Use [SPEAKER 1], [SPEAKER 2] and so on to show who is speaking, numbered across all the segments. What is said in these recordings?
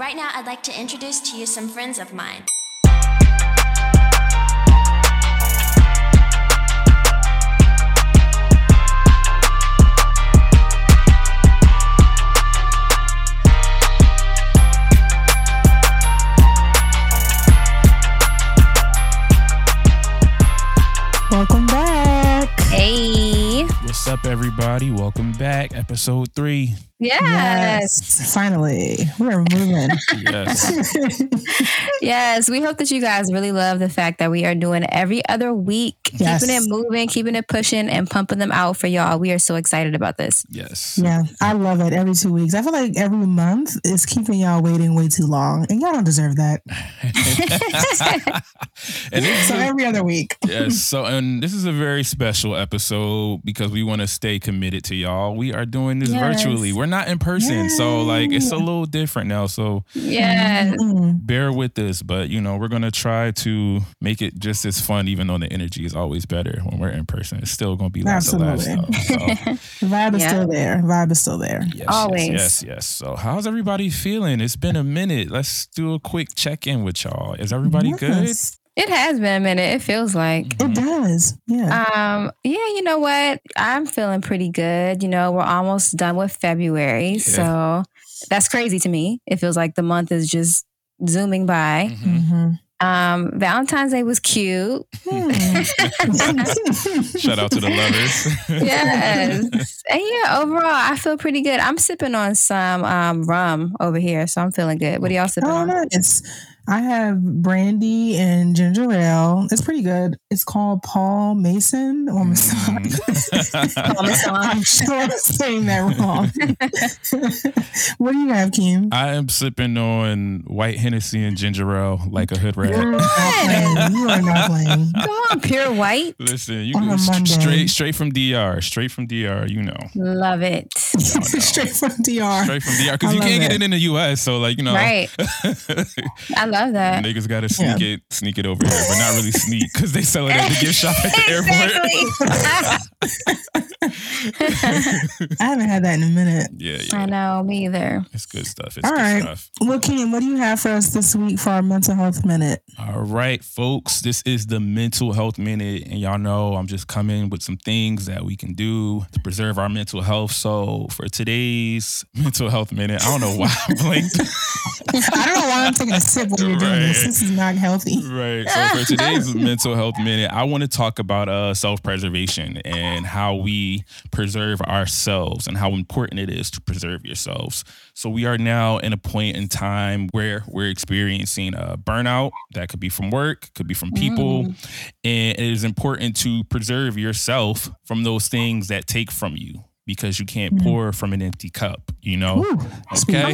[SPEAKER 1] Right now, I'd like to introduce to you some friends of mine.
[SPEAKER 2] Welcome back.
[SPEAKER 3] Hey.
[SPEAKER 4] What's up, everybody? Welcome back. Episode three.
[SPEAKER 3] Yes.
[SPEAKER 2] Finally, we're moving.
[SPEAKER 4] Yes.
[SPEAKER 3] Yes. We hope that you guys really love the fact that we are doing every other week,
[SPEAKER 2] Yes.
[SPEAKER 3] keeping it moving, keeping it pushing, and pumping them out for y'all. We are so excited about this.
[SPEAKER 4] yes.
[SPEAKER 2] yeah, I love it every two weeks. I feel like every month is keeping y'all waiting way too long, and y'all don't deserve that.
[SPEAKER 4] and this
[SPEAKER 2] So
[SPEAKER 4] is,
[SPEAKER 2] every other week.
[SPEAKER 4] yes. So, and this is a very special episode because we want to stay committed to y'all. We are doing this
[SPEAKER 3] Yes.
[SPEAKER 4] virtually. We're not in person, so like it's a little different now. So
[SPEAKER 3] yes.
[SPEAKER 2] Mm.
[SPEAKER 4] bear with us, but you know we're gonna try to make it just as fun, even though the energy is always better when we're in person. It's still gonna be lots of laughs. Though. So,
[SPEAKER 2] vibe is
[SPEAKER 3] Yeah.
[SPEAKER 2] still there. Vibe is still there.
[SPEAKER 4] Yes,
[SPEAKER 3] Always.
[SPEAKER 4] Yes, yes, yes. So, how's everybody feeling? It's been a minute. Let's do a quick check in with y'all. Is everybody good?
[SPEAKER 2] Yes,
[SPEAKER 3] It has been a minute. It feels like.
[SPEAKER 2] It does. Yeah.
[SPEAKER 3] Um, yeah, you know what? I'm feeling pretty good. You know, we're almost done with February. So that's crazy to me. It feels like the month is just zooming by.
[SPEAKER 4] Mhm.
[SPEAKER 2] Mhm.
[SPEAKER 3] Um, Valentine's Day was cute.
[SPEAKER 2] Hmm.
[SPEAKER 4] Shout out to the lovers.
[SPEAKER 3] yes. And yeah, overall, I feel pretty good. I'm sipping on some um, rum over here, so I'm feeling good. What are y'all sipping
[SPEAKER 2] Oh,
[SPEAKER 3] on?
[SPEAKER 2] nice. I have brandy and ginger ale. It's pretty good. It's called Paul Mason oh, mm. or Mason.
[SPEAKER 3] Paul Masson.
[SPEAKER 2] I'm sure I'm saying that wrong. what do you have, Kim?
[SPEAKER 4] I am sipping on white Hennessy and ginger ale like a hood rat.
[SPEAKER 2] You're not playing. You are not.
[SPEAKER 3] Come on, pure white.
[SPEAKER 4] Listen, you
[SPEAKER 2] On
[SPEAKER 4] go st- straight straight from DR, straight from DR. You know,
[SPEAKER 3] Love it.
[SPEAKER 2] Straight from DR.
[SPEAKER 4] straight from DR because you can't get
[SPEAKER 2] it.
[SPEAKER 4] it in the US. So like you know,
[SPEAKER 3] Right. I love that.
[SPEAKER 4] niggas got to sneak it, sneak it over here, but not really sneak because they sell it at the gift shop at the airport.
[SPEAKER 2] I haven't had that in a minute.
[SPEAKER 4] yeah, yeah.
[SPEAKER 3] I know, me either.
[SPEAKER 4] it's good stuff. It's
[SPEAKER 2] All
[SPEAKER 4] good
[SPEAKER 2] right.
[SPEAKER 4] stuff.
[SPEAKER 2] Well, Kim, what do you have for us this week for our mental health minute?
[SPEAKER 4] All right, folks, this is the mental health minute, and y'all know I'm just coming with some things that we can do to preserve our mental health. So, for today's mental health minute, I don't know why I blinked.
[SPEAKER 2] I don't know why I'm taking a sip when you're doing this.
[SPEAKER 4] Right.
[SPEAKER 2] This is not healthy.
[SPEAKER 4] Right. So for today's mental health minute, I want to talk about uh, self-preservation and how we preserve ourselves and how important it is to preserve yourselves. So we are now in a point in time where we're experiencing a burnout that could be from work, could be from people, and it is important to preserve yourself from those things that take from you because you can't mm-hmm. pour from an empty cup, you know?
[SPEAKER 2] Ooh,
[SPEAKER 4] Okay.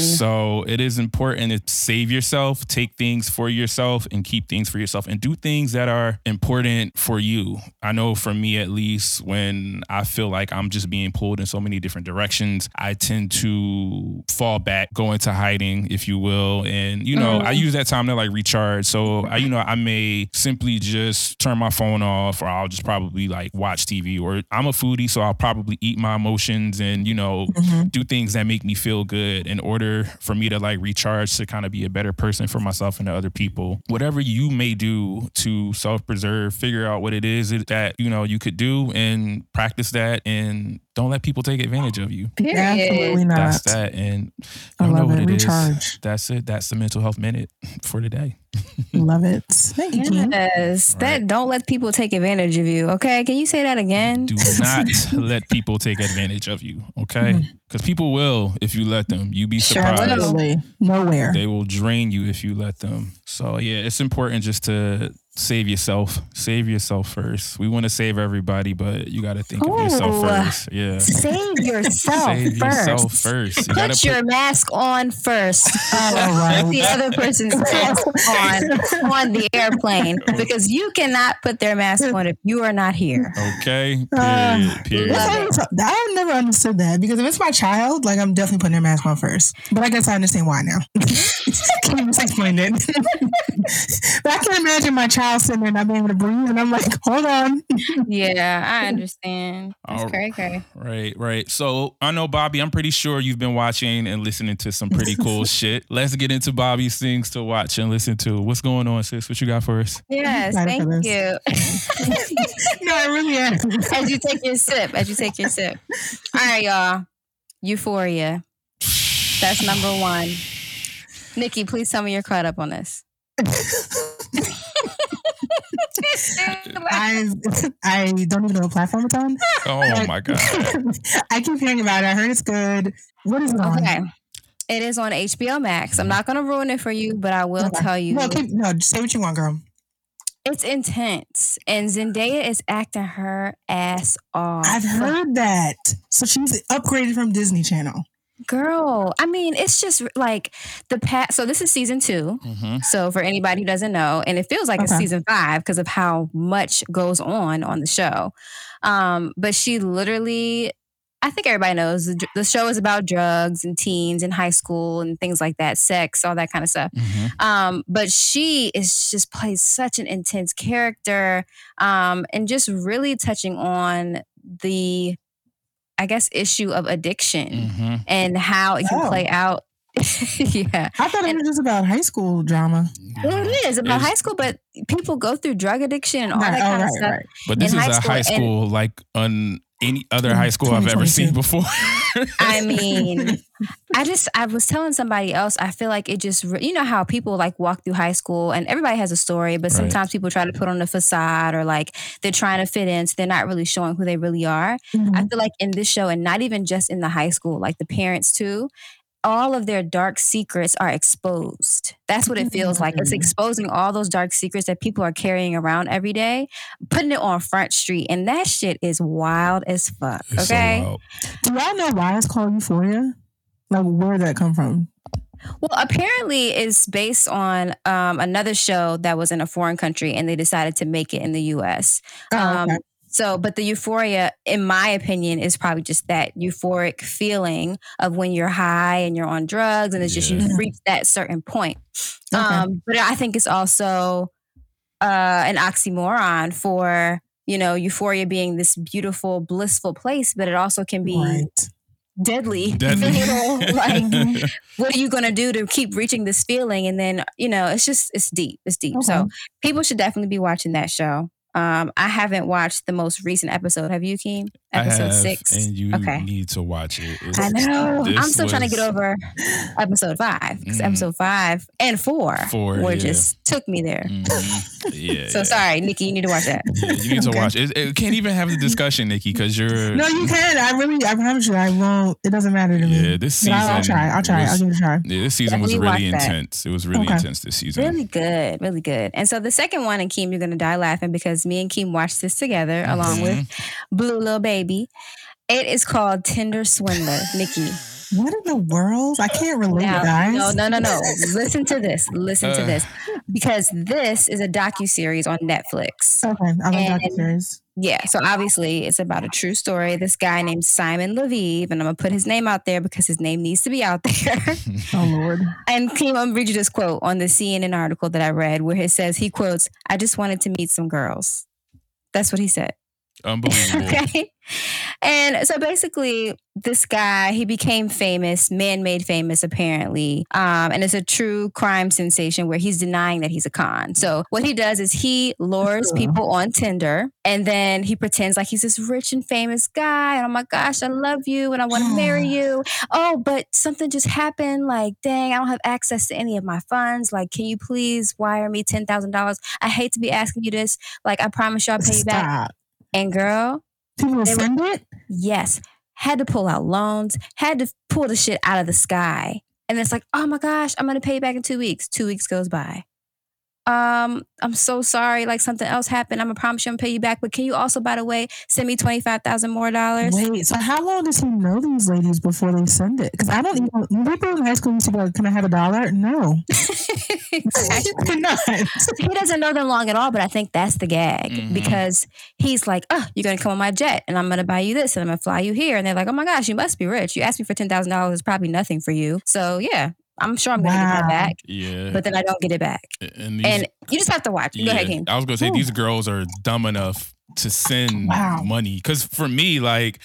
[SPEAKER 4] So it is important to save yourself, take things for yourself, and keep things for yourself, and do things that are important for you. I know for me, at least, when I feel like I'm just being pulled in so many different directions, I tend to fall back, go into hiding, if you will. And, you know, I mm. use that time to like recharge. So, I, you know, I may simply just turn my phone off, or I'll just probably like watch TV, or I'm a foodie, so I'll probably eat my emotions and, you know, mm-hmm. do things that make me feel good in order for me to like recharge to kind of be a better person for myself and to other people. Whatever you may do to self preserve, figure out what it is that you know you could do and practice that and don't let people take advantage of you.
[SPEAKER 3] Period.
[SPEAKER 2] Absolutely not.
[SPEAKER 4] That's that. And
[SPEAKER 2] I
[SPEAKER 4] I don't know
[SPEAKER 2] love
[SPEAKER 4] what
[SPEAKER 2] it.
[SPEAKER 4] it is.
[SPEAKER 2] Recharge.
[SPEAKER 4] That's it. That's the mental health minute for today.
[SPEAKER 2] Love it. Thank you,
[SPEAKER 3] Yes. That
[SPEAKER 4] Right.
[SPEAKER 3] don't let people take advantage of you. Okay. Can you say that again?
[SPEAKER 4] Do not let people take advantage of you. Okay. Mm-hmm. Because people will if you let them. You be surprised.
[SPEAKER 3] will.
[SPEAKER 2] Absolutely. Nowhere.
[SPEAKER 4] They will drain you if you let them. So yeah, it's important just to save yourself. Save yourself first. We want to save everybody, but you got to think of yourself first. Yeah.
[SPEAKER 3] Save yourself
[SPEAKER 4] Save
[SPEAKER 3] first.
[SPEAKER 4] yourself first. You
[SPEAKER 3] Put
[SPEAKER 4] gotta
[SPEAKER 3] your mask on first.
[SPEAKER 2] All right.
[SPEAKER 3] Put the other person's mask on on the airplane because you cannot put their mask on if you are not here.
[SPEAKER 4] Okay.
[SPEAKER 2] Uh,
[SPEAKER 4] Period. Period.
[SPEAKER 2] That's how- I've never understood that because if it's my child, like I'm definitely putting their mask on first. But I guess I understand why now. Kim just explained it. but I can't imagine my child sitting there not being able to breathe, and I'm like, hold on.
[SPEAKER 3] Yeah, I understand. That's cray cray.
[SPEAKER 4] Right, right. So I know Bobby. I'm pretty sure you've been watching and listening to some pretty cool shit. Let's get into Bobby's things to watch and listen to. What's going on, sis? What you got for us?
[SPEAKER 3] Yes, thank you.
[SPEAKER 2] no, I really am.
[SPEAKER 3] as you take your sip, as you take your sip. All right, y'all. Euphoria. That's number one. Nikki, please tell me you're caught up on this.
[SPEAKER 2] I I don't even know what platform it's on.
[SPEAKER 4] Oh my god.
[SPEAKER 2] I keep hearing about it. I heard it's good. What is it on?
[SPEAKER 3] Okay. It is on HBO Max. I'm not going to ruin it for you, but I will
[SPEAKER 2] Okay.
[SPEAKER 3] tell you
[SPEAKER 2] No, keep, no, say what you want, girl.
[SPEAKER 3] it's intense. And Zendaya is acting her ass off.
[SPEAKER 2] I've heard that. So she's upgraded from Disney Channel.
[SPEAKER 3] Girl, I mean, it's just like the past. So this is season two.
[SPEAKER 4] hmm
[SPEAKER 3] So for anybody who doesn't know, and it feels like it's season five because of how much goes on on the show. Um, but she literally, I think everybody knows the, the show is about drugs and teens and high school and things like that, sex, all that kind of stuff.
[SPEAKER 4] hmm
[SPEAKER 3] Um, but she is just plays such an intense character, um, and just really touching on the, I guess, issue of addiction
[SPEAKER 4] hmm
[SPEAKER 3] and how it can
[SPEAKER 2] Oh.
[SPEAKER 3] play out. yeah.
[SPEAKER 2] I thought it was just about high school drama.
[SPEAKER 3] Well, it is about
[SPEAKER 4] It's-
[SPEAKER 3] high school, but people go through drug addiction and all
[SPEAKER 2] Right,
[SPEAKER 3] that
[SPEAKER 2] oh,
[SPEAKER 3] kind of stuff.
[SPEAKER 2] right.
[SPEAKER 4] But this
[SPEAKER 3] in
[SPEAKER 4] is
[SPEAKER 3] high
[SPEAKER 4] a
[SPEAKER 3] school
[SPEAKER 4] high
[SPEAKER 3] and-
[SPEAKER 4] school like on any other high school I've ever seen before.
[SPEAKER 3] I mean, I just I was telling somebody else. I feel like it just you know how people like walk through high school and everybody has a story, but
[SPEAKER 4] Right.
[SPEAKER 3] sometimes people try to put on a facade or like they're trying to fit in, so they're not really showing who they really are.
[SPEAKER 2] Mhm.
[SPEAKER 3] I feel like in this show, and not even just in the high school, like the parents too, all of their dark secrets are exposed. That's what it feels like. It's
[SPEAKER 2] Mm.
[SPEAKER 3] exposing all those dark secrets that people are carrying around every day, putting it on Front Street. And that shit is wild as fuck.
[SPEAKER 4] It's
[SPEAKER 3] Okay.
[SPEAKER 4] wild.
[SPEAKER 2] Do y'all know why it's called Euphoria? Like, where did that come from?
[SPEAKER 3] Well, apparently it's based on um, another show that was in a foreign country and they decided to make it in the US.
[SPEAKER 2] Oh,
[SPEAKER 3] Um,
[SPEAKER 2] okay.
[SPEAKER 3] So, but the euphoria, in my opinion, is probably just that euphoric feeling of when you're high and you're on drugs, and it's just
[SPEAKER 4] Yeah.
[SPEAKER 3] you've reached that certain point.
[SPEAKER 2] Okay.
[SPEAKER 3] Um, but I think it's also uh, an oxymoron for you know euphoria being this beautiful, blissful place, but it also can be
[SPEAKER 2] right.
[SPEAKER 3] deadly.
[SPEAKER 4] Deadly.
[SPEAKER 3] you like what are you gonna do to keep reaching this feeling? And then you know, it's just it's deep. It's deep. So people should definitely be watching that show. Um, I haven't watched the most recent episode. Have you, Keem? Episode
[SPEAKER 4] I have,
[SPEAKER 3] six.
[SPEAKER 4] and you
[SPEAKER 3] Okay.
[SPEAKER 4] need to watch it. It's-
[SPEAKER 3] I know. I'm still trying to get over episode five because
[SPEAKER 4] Mhm.
[SPEAKER 3] episode five and four,
[SPEAKER 4] Four,
[SPEAKER 3] were
[SPEAKER 4] yeah.
[SPEAKER 3] just took me there.
[SPEAKER 4] Mhm. Yeah.
[SPEAKER 3] So
[SPEAKER 4] yeah.
[SPEAKER 3] sorry, Nikki, you need to watch that.
[SPEAKER 4] Yeah, you need to
[SPEAKER 2] Okay.
[SPEAKER 4] watch it. It can't even have the discussion, Nikki, because you're.
[SPEAKER 2] No, you can. I really, I promise you, I won't. It doesn't matter to me.
[SPEAKER 4] Yeah, this
[SPEAKER 2] But I'll, I'll
[SPEAKER 4] season
[SPEAKER 2] try. I'll try.
[SPEAKER 4] was-
[SPEAKER 2] I'll give it a try.
[SPEAKER 4] Yeah, this season was really
[SPEAKER 3] watch that.
[SPEAKER 4] intense. It was really
[SPEAKER 2] Okay.
[SPEAKER 4] intense this season.
[SPEAKER 3] Really good, really good. And so the second one, and Keem, you're gonna die laughing because me and Keem watched this together along with
[SPEAKER 4] Mm-hmm.
[SPEAKER 3] Blue Little Baby. It is called Tinder Swindler, Nikki.
[SPEAKER 2] What in the world? I can't relate,
[SPEAKER 3] Now,
[SPEAKER 2] guys.
[SPEAKER 3] no, no, no, no. Listen to this. Listen to
[SPEAKER 4] Uh.
[SPEAKER 3] this, because this is a docu series on Netflix.
[SPEAKER 2] Okay, I like
[SPEAKER 3] And-
[SPEAKER 2] documentaries.
[SPEAKER 3] Yeah, so obviously it's about a true story. This guy named Simon Leviev, and I'm gonna put his name out there because his name needs to be out there.
[SPEAKER 2] Oh Lord.
[SPEAKER 3] and Keem, I'm gonna read you this quote on the CNN article that I read, where it says he quotes, "I just wanted to meet some girls." That's what he said.
[SPEAKER 4] Unbelievable.
[SPEAKER 3] okay. And so basically, this guy, he became famous, man made famous, apparently. Um, and it's a true crime sensation where he's denying that he's a con. So, what he does is he lures people on Tinder and then he pretends like he's this rich and famous guy. And oh my gosh, I love you and I want to marry you. Oh, but something just happened. Like, dang, I don't have access to any of my funds. Like, can you please wire me $10,000? I hate to be asking you this. Like, I promise you I'll pay you back. And girl,
[SPEAKER 2] People will
[SPEAKER 3] They were-
[SPEAKER 2] it.
[SPEAKER 3] Yes. Had to pull out loans, had to pull the shit out of the sky. And it's like, oh my gosh, I'm gonna pay you back in two weeks. Two weeks goes by. Um, I'm so sorry, like something else happened. I'm gonna promise you I'm gonna pay you back. But can you also, by the way, send me twenty five thousand more dollars?
[SPEAKER 2] Wait, so how long does he know these ladies before they send it? Because I don't even. When people in high school used to be like, "Can I have a dollar?" No, you
[SPEAKER 3] he doesn't know them long at all, but I think that's the gag
[SPEAKER 4] Mhm.
[SPEAKER 3] because he's like, oh, you're gonna come on my jet and I'm gonna buy you this and I'm gonna fly you here. And they're like, oh my gosh, you must be rich. You asked me for ten thousand dollars, it's probably nothing for you. So yeah, I'm sure I'm gonna get
[SPEAKER 2] Wow.
[SPEAKER 3] that back,
[SPEAKER 4] Yeah.
[SPEAKER 3] but then I don't get it back.
[SPEAKER 4] and these,
[SPEAKER 3] And you just have to watch. Go ahead, King.
[SPEAKER 4] I was gonna say
[SPEAKER 2] Ooh.
[SPEAKER 4] these girls are dumb enough to send
[SPEAKER 2] Wow.
[SPEAKER 4] money. Cause for me, like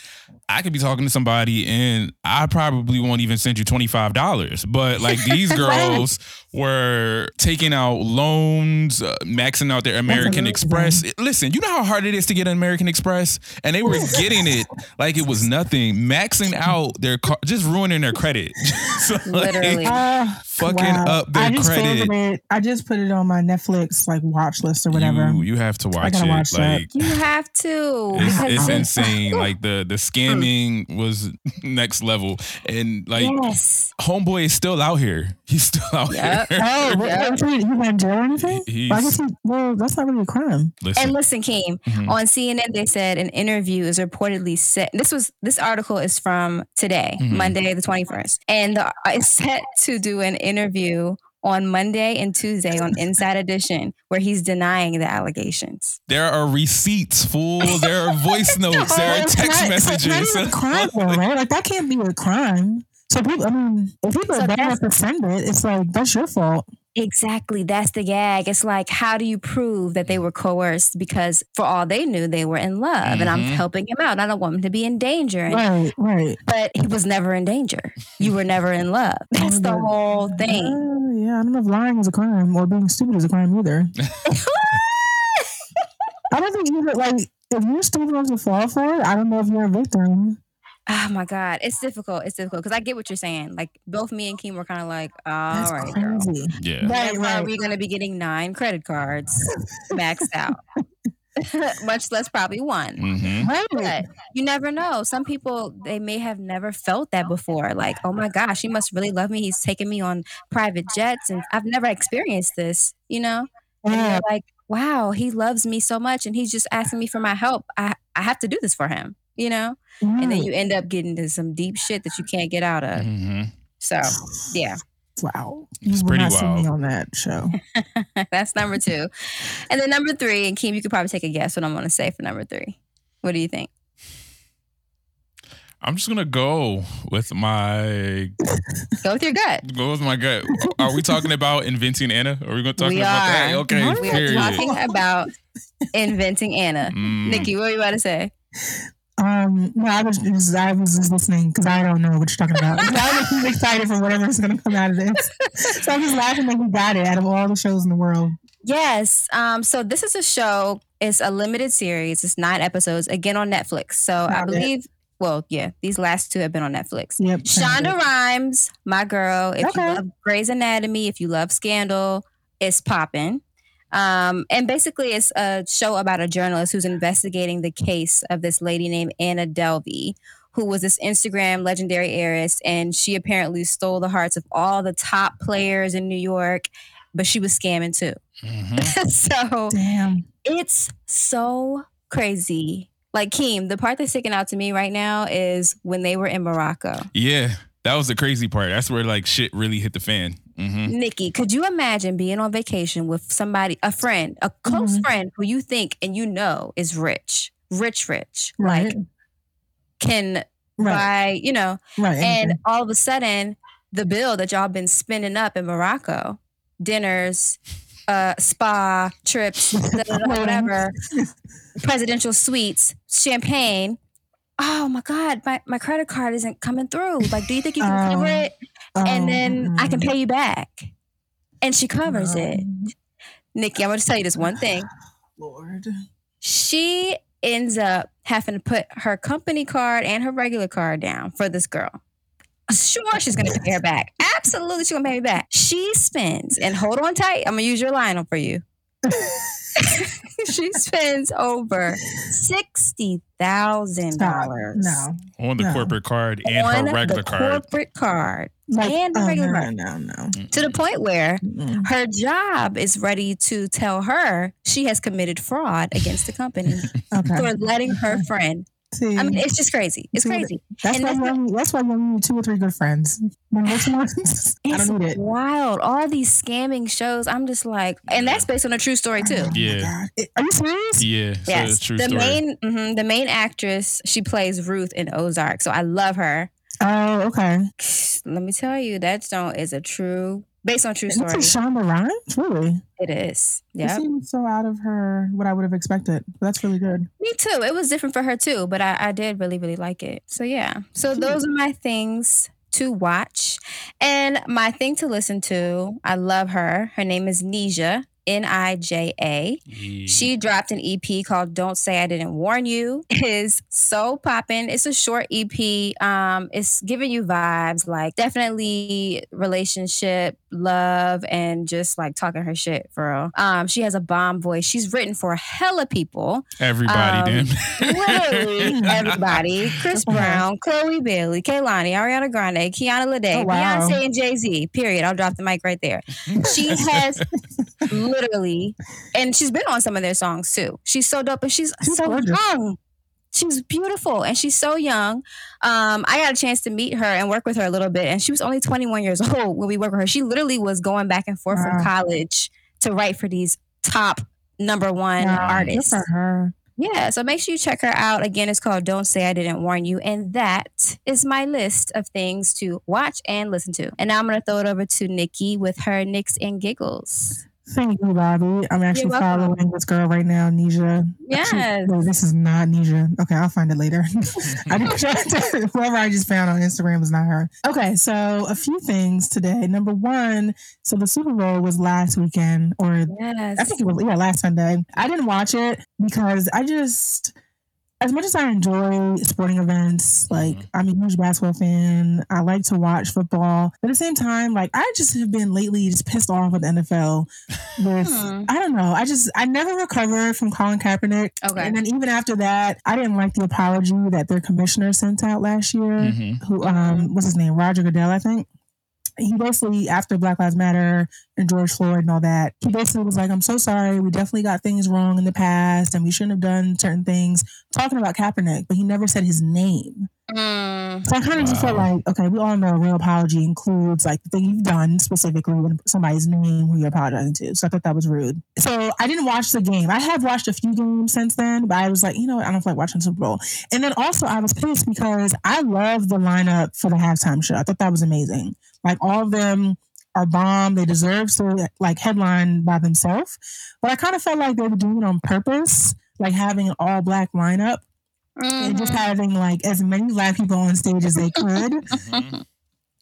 [SPEAKER 4] I could be talking to somebody and I probably won't even send you twenty five dollars. But like these girls were taking out loans, uh, maxing out their American
[SPEAKER 2] amazing.
[SPEAKER 4] Express. Listen, you know how hard it is to get an American Express, and they were getting it like it was nothing, maxing out their car, just ruining their credit. So, like,
[SPEAKER 3] Literally.
[SPEAKER 2] Uh,
[SPEAKER 4] fucking
[SPEAKER 2] wow.
[SPEAKER 4] up their
[SPEAKER 2] I just
[SPEAKER 4] credit.
[SPEAKER 2] it. I just put it on my Netflix like watch list or whatever.
[SPEAKER 4] You, you have to watch
[SPEAKER 2] gotta
[SPEAKER 4] it.
[SPEAKER 2] watch that.
[SPEAKER 4] Like
[SPEAKER 3] You have to.
[SPEAKER 4] it's, it's insane. Like the the scamming was next level, and like
[SPEAKER 3] yes.
[SPEAKER 4] homeboy is still out here. He's still out
[SPEAKER 3] Yep.
[SPEAKER 4] here.
[SPEAKER 2] Oh, what,
[SPEAKER 3] Yeah.
[SPEAKER 2] what, he went in jail or anything?
[SPEAKER 4] He's-
[SPEAKER 2] Well, he, well, that's not really a crime.
[SPEAKER 4] Listen,
[SPEAKER 3] And listen, Keem,
[SPEAKER 4] Mhm.
[SPEAKER 3] on CNN, they said an interview is reportedly set. This was this article is from today,
[SPEAKER 4] Mhm.
[SPEAKER 3] Monday the twenty first, and the, it's set to do an interview on Monday and Tuesday on Inside Edition, where he's denying the allegations.
[SPEAKER 4] there are receipts, fool. There are voice notes. There are
[SPEAKER 2] It's
[SPEAKER 4] text
[SPEAKER 2] not- not
[SPEAKER 4] messages.
[SPEAKER 2] even a crime, though, right? Like that can't be a crime. So people, I mean, if people
[SPEAKER 3] So
[SPEAKER 2] are bad
[SPEAKER 3] that's-
[SPEAKER 2] enough to send it, it's like that's your fault.
[SPEAKER 3] Exactly, that's the gag. It's like, how do you prove that they were coerced? Because for all they knew, they were in love, and I'm
[SPEAKER 4] Mhm.
[SPEAKER 3] helping him out. I don't want him to be in danger. And
[SPEAKER 2] Right, right.
[SPEAKER 3] but he was never in danger. You were never in love. That's the whole thing.
[SPEAKER 2] Yeah, I don't know if lying is a crime or being stupid is a crime either. I don't think either. Like, if you're stupid enough to fall for it, I don't know if you're a victim.
[SPEAKER 3] Oh my God. It's difficult. It's difficult because I get what you're saying. Like both me and Keem were kind of like, all
[SPEAKER 2] That's
[SPEAKER 3] right, girl.
[SPEAKER 4] yeah.
[SPEAKER 2] Right,
[SPEAKER 3] When are we going to be getting nine credit cards maxed out? Much less probably one.
[SPEAKER 4] hmm
[SPEAKER 2] Right.
[SPEAKER 3] But you never know. Some people they may have never felt that before. Like, oh my gosh, he must really love me. He's taking me on private jets, and I've never experienced this. You know,
[SPEAKER 2] Yeah.
[SPEAKER 3] you're like, wow, he loves me so much, and he's just asking me for my help. I I have to do this for him. You know, and then you end up getting into some deep shit that you can't get out of.
[SPEAKER 4] hmm
[SPEAKER 3] So yeah,
[SPEAKER 2] Wow.
[SPEAKER 4] It's
[SPEAKER 2] you will
[SPEAKER 4] pretty
[SPEAKER 2] not see me
[SPEAKER 4] wild.
[SPEAKER 2] on that show.
[SPEAKER 3] that's number two, and then number three. And Keem, you could probably take a guess what I'm going to say for number three. What do you think?
[SPEAKER 4] I'm just gonna go with my
[SPEAKER 3] Go with your gut.
[SPEAKER 4] go with my gut. Are we talking about inventing Anna? Are we gonna talk
[SPEAKER 3] We
[SPEAKER 4] about that?
[SPEAKER 3] are.
[SPEAKER 4] Okay,
[SPEAKER 3] We are talking about inventing Anna.
[SPEAKER 4] Mm.
[SPEAKER 3] Nikki, what were you about to say?
[SPEAKER 2] Um, no, I was just, I was just listening because I don't know what you're talking about. I was just excited for whatever's going to come out of this. So I'm just laughing that we got it out of all the shows in the world.
[SPEAKER 3] Yes. Um, so this is a show. It's a limited series. It's nine episodes. Again on Netflix. So I
[SPEAKER 2] Got it.
[SPEAKER 3] believe. Well, yeah, these last two have been on Netflix.
[SPEAKER 2] Yep.
[SPEAKER 3] Shonda Rhimes, my girl. If
[SPEAKER 2] Okay.
[SPEAKER 3] you love Grey's Anatomy, if you love Scandal, it's popping. Um, and basically, it's a show about a journalist who's investigating the case of this lady named Anna Delvey, who was this Instagram legendary heiress, and she apparently stole the hearts of all the top players in New York, but she was scamming too.
[SPEAKER 4] Mhm.
[SPEAKER 3] so
[SPEAKER 2] Damn.
[SPEAKER 3] it's so crazy. Like Keem, the part that's sticking out to me right now is when they were in Morocco.
[SPEAKER 4] Yeah, that was the crazy part. That's where like shit really hit the fan. Hmm
[SPEAKER 3] Nikki, could you imagine being on vacation with somebody, a friend, a close
[SPEAKER 2] Mhm.
[SPEAKER 3] friend who you think and you know is rich, rich, rich,
[SPEAKER 2] Right.
[SPEAKER 3] like can
[SPEAKER 2] Right.
[SPEAKER 3] buy, you know,
[SPEAKER 2] right.
[SPEAKER 3] and
[SPEAKER 2] anything.
[SPEAKER 3] all of a sudden the bill that y'all been spending up in Morocco, dinners, uh, spa trips, whatever, presidential suites, champagne. Oh my God, my, my credit card isn't coming through. Like, do you think you can cover
[SPEAKER 2] Um,
[SPEAKER 3] it? And then I can pay you back. And she covers it.
[SPEAKER 2] um,
[SPEAKER 3] Nikki, I'm going to tell you this one thing.
[SPEAKER 2] Lord.
[SPEAKER 3] She ends up having to put her company card and her regular card down for this girl. Sure, she's going to pay her back. Absolutely, she's going to pay me back. She spends, and hold on tight, I'm going to use your line for you. she spends over $60,000
[SPEAKER 2] No.
[SPEAKER 4] On the
[SPEAKER 2] No.
[SPEAKER 4] corporate card and
[SPEAKER 3] on
[SPEAKER 4] her regular
[SPEAKER 3] the
[SPEAKER 4] card.
[SPEAKER 3] corporate card
[SPEAKER 2] Like,
[SPEAKER 3] And the
[SPEAKER 2] oh,
[SPEAKER 3] regular
[SPEAKER 2] no,
[SPEAKER 3] card.
[SPEAKER 2] no, no,
[SPEAKER 3] to the point where.
[SPEAKER 2] Mm-mm.
[SPEAKER 3] her job is ready to tell her she has committed fraud against the company
[SPEAKER 2] Okay.
[SPEAKER 3] for letting her friend.
[SPEAKER 2] See,
[SPEAKER 3] I mean, it's just crazy. It's crazy.
[SPEAKER 2] that's
[SPEAKER 3] and
[SPEAKER 2] why
[SPEAKER 3] that's
[SPEAKER 2] you only, that's why you need two or three good friends. When I
[SPEAKER 3] It's
[SPEAKER 2] don't need it.
[SPEAKER 3] wild. All these scamming shows. I'm just like, and that's based on a true story too.
[SPEAKER 2] Oh
[SPEAKER 4] Yeah.
[SPEAKER 2] Are you serious?
[SPEAKER 4] Yeah, so
[SPEAKER 3] Yes,
[SPEAKER 4] it's a true
[SPEAKER 3] the
[SPEAKER 4] story.
[SPEAKER 3] main mhm, the main actress she plays Ruth in Ozark, so I love her.
[SPEAKER 2] Oh, okay.
[SPEAKER 3] Let me tell you, that song is a true, based on true story.
[SPEAKER 2] a Shonda Rhimes? Really?
[SPEAKER 3] It is.
[SPEAKER 2] It
[SPEAKER 3] Yeah.
[SPEAKER 2] seems so out of her what I would have expected. That's really good.
[SPEAKER 3] Me too. It was different for her too, but I, I did really, really like it. So yeah. So those are my things to watch. And my thing to listen to, I love her. Her name is Nija. N I J A. She dropped an EP called Don't Say I Didn't Warn You. It is so poppin'. It's a short EP. Um, it's giving you vibes like definitely relationship, love, and just like talking her shit for real. Um, she has a bomb voice. She's written for hella people.
[SPEAKER 4] Everybody,
[SPEAKER 3] Um,
[SPEAKER 4] then.
[SPEAKER 3] Literally everybody. Chris. Brown, Chloe Bailey, Kehlani, Ariana Grande, Kiana Lede,
[SPEAKER 2] Oh, wow.
[SPEAKER 3] Beyonce, and Jay Z. Period. I'll drop the mic right there. She has literally, and she's been on some of their songs too. She's so dope, and she's,
[SPEAKER 2] She's
[SPEAKER 3] so
[SPEAKER 2] gorgeous.
[SPEAKER 3] young. She's beautiful, and she's so young. Um, I got a chance to meet her and work with her a little bit, and she was only 21 years old when we worked with her. She literally was going back and forth
[SPEAKER 2] Wow.
[SPEAKER 3] from college to write for these top number one
[SPEAKER 2] Wow, good
[SPEAKER 3] artists.
[SPEAKER 2] for her.
[SPEAKER 3] Yeah, so make sure you check her out. Again, it's called Don't Say I Didn't Warn You. And that is my list of things to watch and listen to. And now I'm going to throw it over to Nikki with her Nicks and Giggles.
[SPEAKER 2] Thank you, Bobby. I'm actually following this girl right now, Nisha.
[SPEAKER 3] Yes.
[SPEAKER 2] Actually, wait, this is not Nisha. Okay, I'll find it later. I to, whoever I just found on Instagram was not her. Okay, so a few things today. Number one, so the Super Bowl was last weekend, or
[SPEAKER 3] Yes.
[SPEAKER 2] I think it was yeah last Sunday. I didn't watch it because I just, as much as I enjoy sporting events, like
[SPEAKER 4] Mhm.
[SPEAKER 2] I'm a huge basketball fan. I like to watch football. But at the same time, like I just have been lately just pissed off with the NFL. With
[SPEAKER 3] Hmm.
[SPEAKER 2] I don't know. I just I never recovered from Colin Kaepernick.
[SPEAKER 3] Okay.
[SPEAKER 2] And then even after that, I didn't like the apology that their commissioner sent out last year.
[SPEAKER 4] Mhm.
[SPEAKER 2] Who um what's his name? Roger Goodell, I think. He basically after Black Lives Matter and George Floyd and all that, he basically was like, "I'm so sorry. We definitely got things wrong in the past, and we shouldn't have done certain things." Talking about Kaepernick, but he never said his name.
[SPEAKER 3] Mm.
[SPEAKER 2] So I kind of just felt like, okay, we all know a real apology includes like the thing you've done specifically when somebody's name who you're apologizing to. So I thought that was rude. So I didn't watch the game. I have watched a few games since then, but I was like, you know what? I don't feel like watching Super Bowl. And then also I was pissed because I love the lineup for the halftime show. I thought that was amazing. Like all of them are bomb. They deserve to like headline by themselves. But I kind of felt like they were doing it on purpose, like having an all black lineup and just
[SPEAKER 3] Mhm.
[SPEAKER 2] having like as many black people on stage as they could.
[SPEAKER 4] Mhm.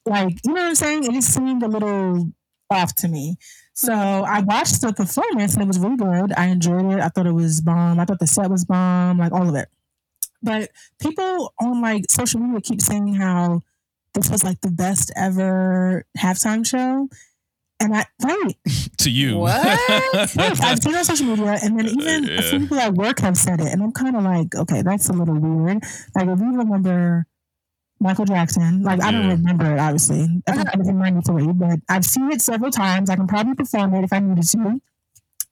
[SPEAKER 2] like, you know what I'm saying? It just seemed a little off to me. So I watched the performance and it was really good. I enjoyed it. I thought it was bomb. I thought the set was bomb, like all of it. But people on like social media keep saying how this was like the best ever halftime show. And I right,
[SPEAKER 4] to you.
[SPEAKER 3] What?
[SPEAKER 2] right. I've seen it on social media, and then even a few people at work have said it, and I'm kind of like, okay, that's a little weird. Like if you remember Michael Jackson, like I don't remember it obviously. I think it was in '93, but I've seen it several times. I can probably perform it if I needed to.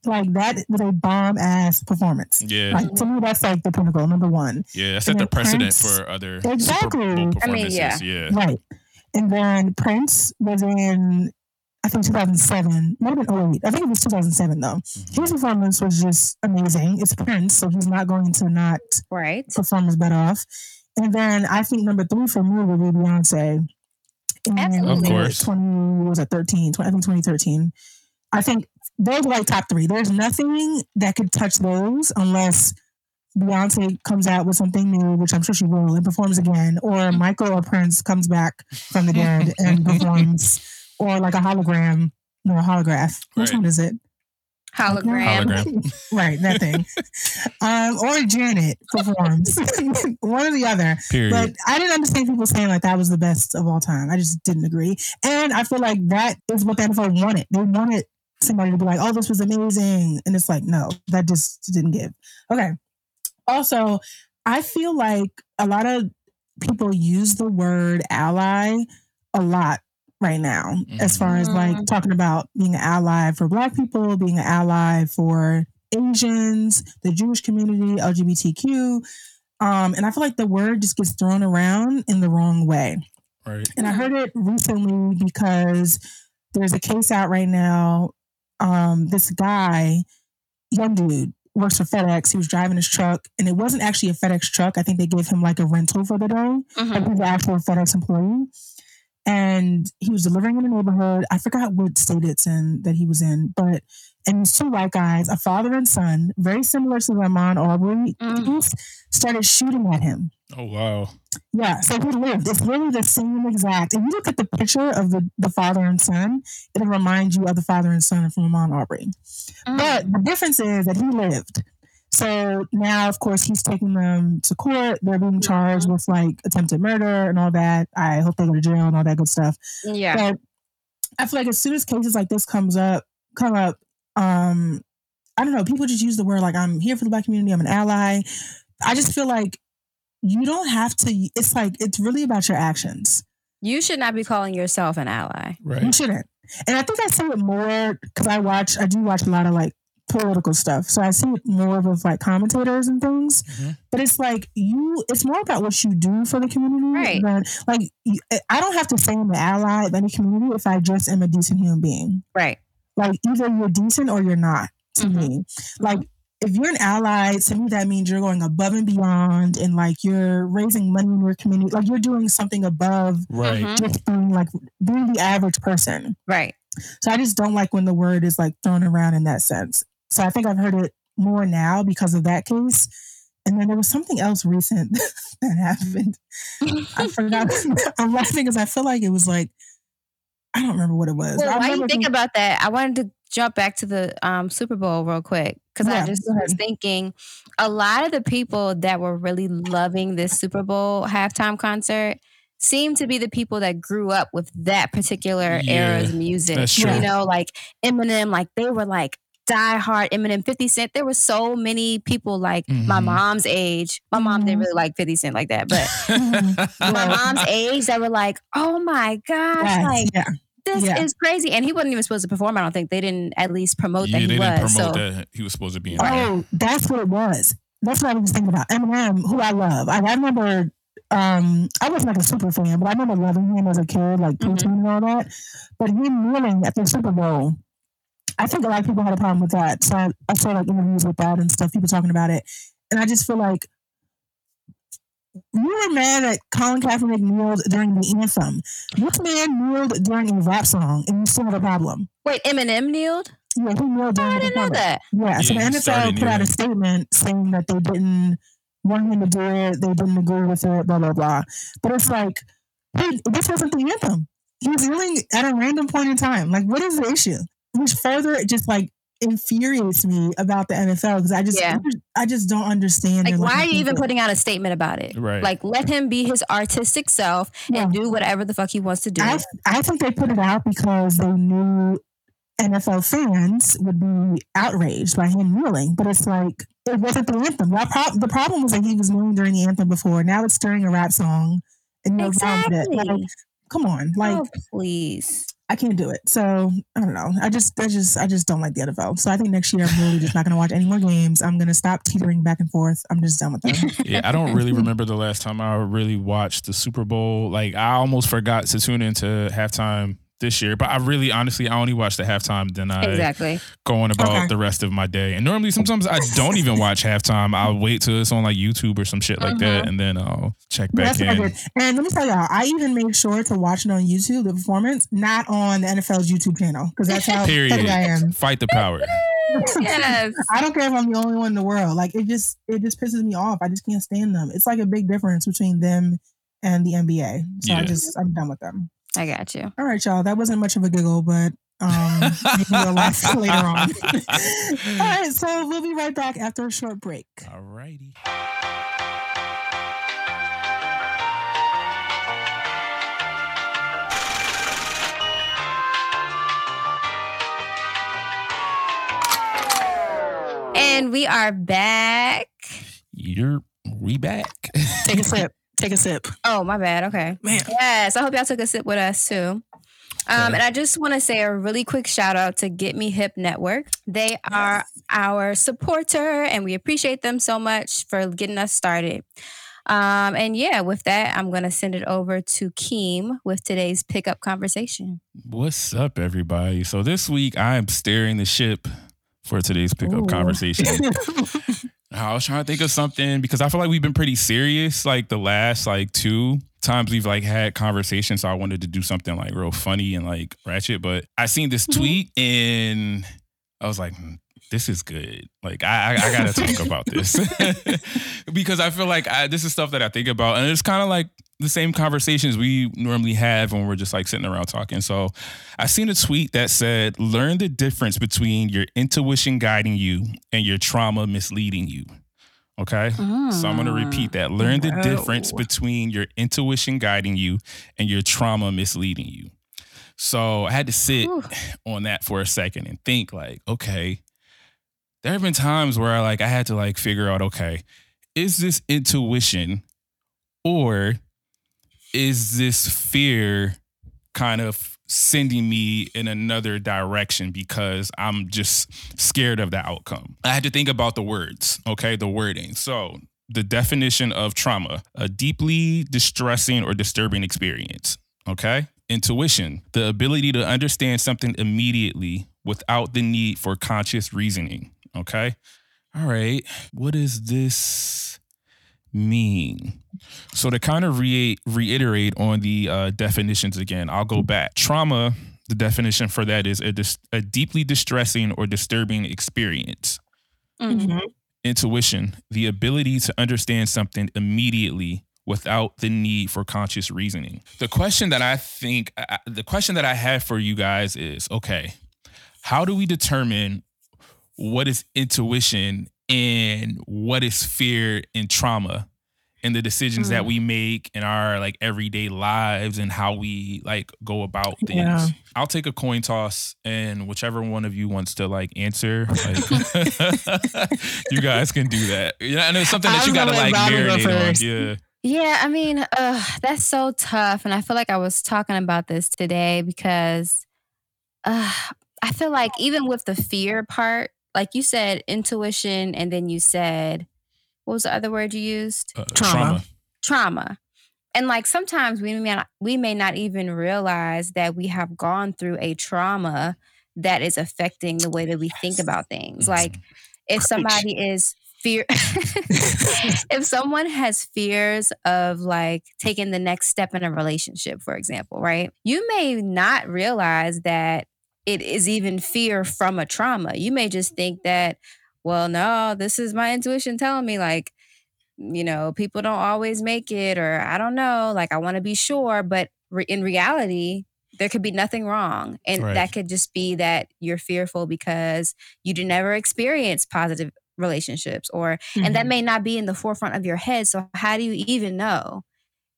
[SPEAKER 2] Like that was a bomb ass performance.
[SPEAKER 4] yeah,
[SPEAKER 2] Like to me, that's like the pinnacle, number one.
[SPEAKER 4] yeah. That set the precedent
[SPEAKER 2] Prince-
[SPEAKER 4] for other
[SPEAKER 2] Exactly.
[SPEAKER 4] Super Bowl
[SPEAKER 2] I mean,
[SPEAKER 3] yeah.
[SPEAKER 4] yeah.
[SPEAKER 2] Right. And then Prince was in, I think 2007. Might have been 08. I think it was 2007 though.
[SPEAKER 4] Mhm.
[SPEAKER 2] His performance was just amazing. It's Prince, so he's not going to not
[SPEAKER 3] Right.
[SPEAKER 2] perform his butt off. And then I think number three for me would be Beyonce. In
[SPEAKER 3] Absolutely.
[SPEAKER 4] Of course.
[SPEAKER 2] 20, what was it 13? 20, I think 2013. I think those are like top three. There's nothing that could touch those unless Beyonce comes out with something new, which I'm sure she will, and performs again, or Michael or Prince comes back from the dead and performs, or like a hologram, no, a holograph. Which
[SPEAKER 4] Right.
[SPEAKER 2] one is it?
[SPEAKER 3] Hologram.
[SPEAKER 4] Hologram.
[SPEAKER 2] right, that thing. um, or Janet performs, one or the other.
[SPEAKER 4] Period.
[SPEAKER 2] But I didn't understand people saying like that was the best of all time. I just didn't agree, and I feel like that is what the NFL wanted. They wanted somebody to be like, "Oh, this was amazing," and it's like, no, that just didn't give. Okay. Also, I feel like a lot of people use the word ally a lot right now, as far as like talking about being an ally for Black people, being an ally for Asians, the Jewish community, LGBTQ. Um, and I feel like the word just gets thrown around in the wrong way.
[SPEAKER 4] right.
[SPEAKER 2] And I heard it recently because there's a case out right now. Um, this guy, young dude, works for FedEx. He was driving his truck, and it wasn't actually a FedEx truck. I think they gave him like a rental for the day.
[SPEAKER 3] Mhm.
[SPEAKER 2] Like he's an actual FedEx employee. And he was delivering in a neighborhood. I forgot what state it's in that he was in, but and these two white guys, a father and son, very similar to the Ahmaud Arbery
[SPEAKER 3] Mm.
[SPEAKER 2] case, started shooting at him.
[SPEAKER 4] Oh wow.
[SPEAKER 2] Yeah, so he lived. It's really the same exact. If you look at the picture of the, the father and son, it'll remind you of the father and son from Ahmaud Arbery.
[SPEAKER 3] Mm.
[SPEAKER 2] But the difference is that he lived. So now, of course, he's taking them to court. They're being charged with like attempted murder and all that. I hope they go to jail and all that good stuff.
[SPEAKER 3] yeah.
[SPEAKER 2] But I feel like as soon as cases like this comes up, come up, um, I don't know, people just use the word like I'm here for the black community, I'm an ally. I just feel like you don't have to it's like it's really about your actions.
[SPEAKER 3] You should not be calling yourself an ally.
[SPEAKER 4] right You
[SPEAKER 2] shouldn't. And I think I see it more because I watch I do watch a lot of like political stuff. So I see it more with like commentators and things.
[SPEAKER 4] Mhm.
[SPEAKER 2] But it's like you it's more about what you do for the community.
[SPEAKER 3] Right.
[SPEAKER 2] than- like I don't have to say I'm an ally of any community if I just am a decent human being.
[SPEAKER 3] Right.
[SPEAKER 2] Like either you're decent or you're not to
[SPEAKER 3] Mhm.
[SPEAKER 2] me. Like if you're an ally, to me that means you're going above and beyond and like you're raising money in your community. Like you're doing something above
[SPEAKER 4] Right.
[SPEAKER 3] Mhm.
[SPEAKER 2] just being like being the average person.
[SPEAKER 3] Right.
[SPEAKER 2] So I just don't like when the word is like thrown around in that sense. So I think I've heard it more now because of that case. And then there was something else recent that happened. I forgot. I'm laughing because I feel like it was like I don't remember what it was.
[SPEAKER 3] Well,
[SPEAKER 2] I
[SPEAKER 3] while you
[SPEAKER 2] remember
[SPEAKER 3] think about that, I wanted to jump back to the um, Super Bowl real quick because
[SPEAKER 2] Yeah,
[SPEAKER 3] I just was thinking a lot of the people that were really loving this Super Bowl halftime concert seem to be the people that grew up with that particular
[SPEAKER 4] Yeah,
[SPEAKER 3] era's music.
[SPEAKER 4] that's
[SPEAKER 3] You know, like Eminem, like they were like diehard Eminem, 50 Cent. There were so many people like my
[SPEAKER 4] Mhm.
[SPEAKER 3] mom's age. My mom didn't
[SPEAKER 2] Mhm.
[SPEAKER 3] really like 50 Cent like that, but my mom's age that were like, oh my gosh,
[SPEAKER 2] Yes,
[SPEAKER 3] like
[SPEAKER 2] yeah.
[SPEAKER 3] This
[SPEAKER 2] Yeah.
[SPEAKER 3] is crazy. And he wasn't even supposed to perform. I don't think they didn't at least promote
[SPEAKER 4] yeah,
[SPEAKER 3] that
[SPEAKER 4] they
[SPEAKER 3] he
[SPEAKER 4] didn't
[SPEAKER 3] was.
[SPEAKER 4] promote
[SPEAKER 3] so
[SPEAKER 4] that he was supposed to be in there.
[SPEAKER 2] Oh, that's what it was. That's what I was thinking about. Eminem, who I love. I, I remember um I wasn't like a super fan, but I remember loving him as a kid, like preteen and all that. But him kneeling at the Super Bowl, I think a lot of people had a problem with that. So I, I saw like interviews with that and stuff, people talking about it. And I just feel like you were mad at Colin Kaepernick kneeled during the anthem. This man kneeled during a rap song, and you still have a problem.
[SPEAKER 3] wait, Eminem kneeled?
[SPEAKER 2] Yeah, he kneeled
[SPEAKER 3] Oh,
[SPEAKER 2] during
[SPEAKER 3] I
[SPEAKER 2] the
[SPEAKER 3] didn't know that.
[SPEAKER 2] Yeah, so the NFL put out a statement saying that they didn't want him to do it, they didn't agree with it, blah blah blah. But it's like, dude, this wasn't the anthem. He was kneeling at a random point in time. Like, what is the issue? Which further just like infuriates me about the NFL because I just,
[SPEAKER 3] Yeah.
[SPEAKER 2] I just don't understand.
[SPEAKER 3] Like, why are you even
[SPEAKER 2] thinking.
[SPEAKER 3] putting out a statement about it?
[SPEAKER 4] Right.
[SPEAKER 3] Like, let him be his artistic self
[SPEAKER 2] Yeah.
[SPEAKER 3] and do whatever the fuck he wants to do.
[SPEAKER 2] I, I think they put it out because they knew NFL fans would be outraged by him kneeling, but it's like it wasn't the anthem. The, pro- the problem was that he was kneeling during the anthem before. Now it's during a rap song, and you're it.
[SPEAKER 3] exactly.
[SPEAKER 2] Like, come on, like
[SPEAKER 3] oh, please.
[SPEAKER 2] I can't do it. So I don't know. I just, I just, I just don't like the NFL. So I think next year I'm really just not going to watch any more games. I'm going to stop teetering back and forth. I'm just done with them.
[SPEAKER 4] yeah, I don't really remember the last time I really watched the Super Bowl. Like I almost forgot to tune into halftime this year, but I really honestly I only watch the halftime then I
[SPEAKER 3] Exactly.
[SPEAKER 4] go on about
[SPEAKER 2] Okay.
[SPEAKER 4] the rest of my day. And normally sometimes I don't even watch halftime. I'll wait till it's on like YouTube or some shit like that mm-hmm. and then I'll check back
[SPEAKER 2] That's
[SPEAKER 4] in.
[SPEAKER 2] And let me tell y'all, I even made sure to watch it on YouTube, the performance, not on the NFL's YouTube channel, because that's how
[SPEAKER 4] Period.
[SPEAKER 2] petty I am.
[SPEAKER 4] Fight the power.
[SPEAKER 3] yes.
[SPEAKER 2] I don't care if I'm the only one in the world. Like it just it just pisses me off. I just can't stand them. It's like a big difference between them and the NBA. So I just I'm done with them.
[SPEAKER 3] I got you.
[SPEAKER 2] All right, y'all. That wasn't much of a giggle, but um maybe you'll laugh later on. All right, so we'll be right back after a short break.
[SPEAKER 4] All righty.
[SPEAKER 3] And we are back.
[SPEAKER 4] You're we back.
[SPEAKER 2] Take a sip. Take a sip.
[SPEAKER 3] Oh, my bad. Okay.
[SPEAKER 2] Man.
[SPEAKER 3] Yes. I hope y'all took a sip with us too. Um, and I just want to say a really quick shout out to Get Me Hip Network. They are our supporter, and we appreciate them so much for getting us started. Um, and yeah, with that, I'm going to send it over to Keem with today's pickup conversation.
[SPEAKER 4] What's up, everybody? So this week I am steering the ship for today's pickup
[SPEAKER 2] Ooh.
[SPEAKER 4] conversation. I was trying to think of something because I feel like we've been pretty serious like the last like two times we've like had conversations. So I wanted to do something like real funny and like ratchet. But I seen this tweet and I was like, "Hmm, this is good. Like I I, I gotta talk about this because I feel like I, this is stuff that I think about and it's kind of like the same conversations we normally have when we're just like sitting around talking. So I seen a tweet that said, learn the difference between your intuition guiding you and your trauma misleading you. Okay. So I'm going to repeat that. Mm, learn the difference between your intuition guiding you and your trauma misleading you. So I had to sit on that for a second and think like, okay, there have been times where I like I had to like figure out, okay, is this intuition or is this fear kind of sending me in another direction because I'm just scared of the outcome? I had to think about the words, okay, the wording. So, the definition of trauma, a deeply distressing or disturbing experience, okay? Intuition, the ability to understand something immediately without the need for conscious reasoning, okay? All right, what does this mean? So to kind of re- reiterate on the uh, definitions again, I'll go back. Trauma, the definition for that is a, dis- a deeply distressing or disturbing experience.
[SPEAKER 3] Mhm.
[SPEAKER 2] Mhm.
[SPEAKER 4] Intuition, the ability to understand something immediately without the need for conscious reasoning. The question that I think, I- the question that I have for you guys is okay, how do we determine what is intuition and what is fear and trauma and the decisions that
[SPEAKER 2] Mm.
[SPEAKER 4] we make in our like everyday lives and how we like go about things.
[SPEAKER 2] Yeah.
[SPEAKER 4] I'll take a coin toss and whichever one of you wants to like answer, like you guys can do that. Yeah, and it's something that
[SPEAKER 2] was
[SPEAKER 4] you gotta
[SPEAKER 2] gonna let
[SPEAKER 4] like
[SPEAKER 2] go
[SPEAKER 4] marinate on. Yeah.
[SPEAKER 3] Yeah, I mean, uh, that's so tough. And I feel like I was talking about this today because uh, I feel like even with the fear part, like you said, intuition, and then you said, what was the other word you used?
[SPEAKER 4] Uh,
[SPEAKER 2] Trauma.
[SPEAKER 3] Trauma. And like sometimes we may not, we may not even realize that we have gone through a trauma that is affecting the way that we think about things. Like if
[SPEAKER 2] Preach.
[SPEAKER 3] somebody is fear if someone has fears of like taking the next step in a relationship for example right you may not realize that it is even fear from a trauma you may just think that well no this is my intuition telling me like you know people don't always make it or i don't know like i want to be sure but re- in reality there could be nothing wrong and
[SPEAKER 4] Right.
[SPEAKER 3] that could just be that you're fearful because you did never experience positive relationships or and that
[SPEAKER 2] Mhm.
[SPEAKER 3] may not be in the forefront of your head so how do you even know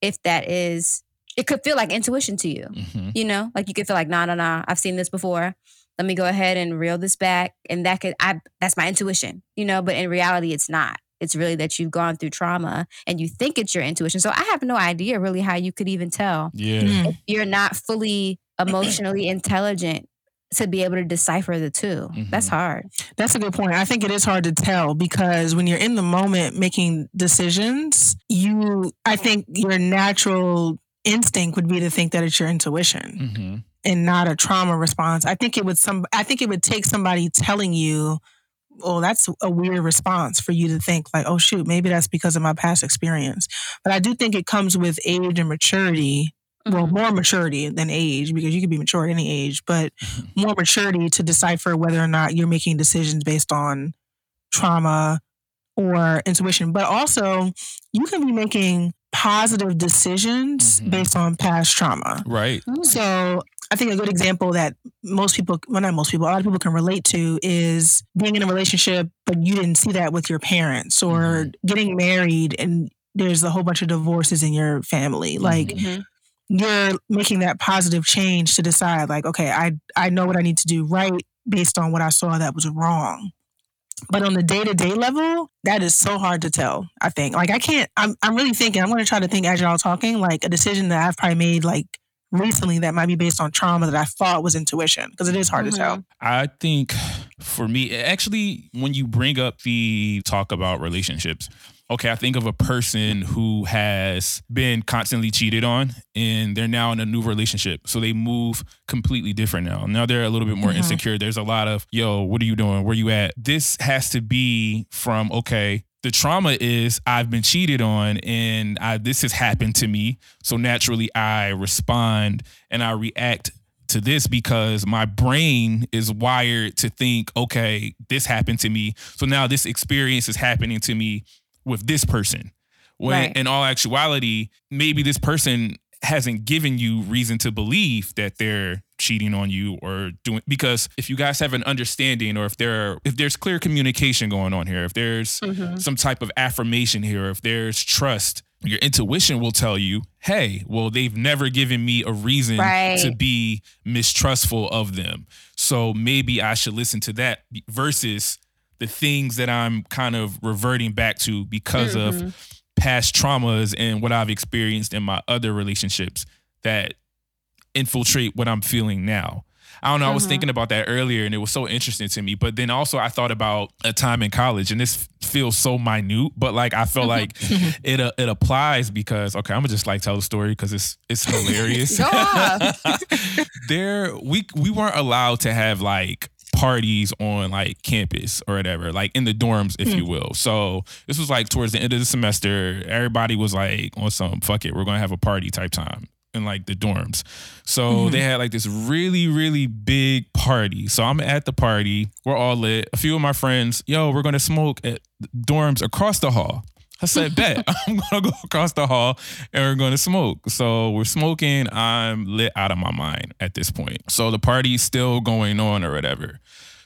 [SPEAKER 3] if that is it could feel like intuition to you
[SPEAKER 4] Mhm.
[SPEAKER 3] you know like you could feel like nah nah nah i've seen this before let me go ahead and reel this back and that could i that's my intuition you know but in reality it's not it's really that you've gone through trauma and you think it's your intuition so i have no idea really how you could even tell
[SPEAKER 4] Yeah.
[SPEAKER 2] Mm.
[SPEAKER 3] you're not fully emotionally intelligent to be able to decipher the 2 that's
[SPEAKER 4] Mhm.
[SPEAKER 3] hard
[SPEAKER 2] That's a good point. I think it is hard to tell because when you're in the moment making decisions, you, I think your natural instinct would be to think that it's your intuition
[SPEAKER 4] Mhm.
[SPEAKER 2] and not a trauma response. I think it would some. I think it would take somebody telling you, "Oh, that's a weird response," for you to think like, "Oh shoot, maybe that's because of my past experience." But I do think it comes with age and maturity. Well,
[SPEAKER 3] Mhm.
[SPEAKER 2] more maturity than age because you can be mature at any age, but more maturity to decipher whether or not you're making decisions based on trauma or intuition. But also, you can be making positive decisions
[SPEAKER 4] Mhm.
[SPEAKER 2] based on past trauma.
[SPEAKER 4] Right.
[SPEAKER 2] So I think a good example that most people, well, not most people, a lot of people can relate to is being in a relationship, but you didn't see that with your parents, or getting married and there's a whole bunch of divorces in your family. Like
[SPEAKER 3] Mhm.
[SPEAKER 2] you're making that positive change to decide, like, okay, I I know what I need to do right based on what I saw that was wrong. But on the day to day level, that is so hard to tell. I think, like, I can't. I'm I'm really thinking. I'm going to try to think as you're all talking, like a decision that I've probably made like recently that might be based on trauma that I thought was intuition because it is hard to tell. Mm-hmm.
[SPEAKER 4] I think for me, actually, when you bring up the talk about relationships, okay, I think of a person who has been constantly cheated on and they're now in a new relationship. So they move completely different now. Now they're a little bit more
[SPEAKER 2] Mhm.
[SPEAKER 4] insecure. There's a lot of, yo, what are you doing? Where you at? This has to be from, okay, the trauma is I've been cheated on and I, this has happened to me. So naturally I respond and I react to this because my brain is wired to think, okay, this happened to me. So now this experience is happening to me with this person. When
[SPEAKER 3] Right.
[SPEAKER 4] in all actuality, maybe this person hasn't given you reason to believe that they're cheating on you or doing because if you guys have an understanding or if there if there's clear communication going on here, if there's
[SPEAKER 3] Mhm.
[SPEAKER 4] some type of affirmation here, if there's trust, your intuition will tell you, hey, well, they've never given me a reason
[SPEAKER 3] Right.
[SPEAKER 4] to be mistrustful of them. So maybe I should listen to that versus the things that I'm kind of reverting back to because
[SPEAKER 3] Mhm.
[SPEAKER 4] of past traumas and what I've experienced in my other relationships that infiltrate what I'm feeling now. I don't know. I was
[SPEAKER 3] Mhm.
[SPEAKER 4] thinking about that earlier and it was so interesting to me. But then also, I thought about a time in college, and this feels so minute, but like I felt like it uh, it applies because okay, I'm gonna just like tell the story because it's it's hilarious. There, we we weren't allowed to have like parties on like campus or whatever, like in the dorms, if you will. So this was like towards the end of the semester. Everybody was like on some fuck it, we're gonna have a party type time in like the dorms. So
[SPEAKER 2] Mhm.
[SPEAKER 4] they had like this really, really big party. So I'm at the party. We're all lit. A few of my friends, yo, we're gonna smoke at dorms across the hall. I said, bet I'm gonna go across the hall and we're gonna smoke. So we're smoking. I'm lit out of my mind at this point. So the party's still going on or whatever.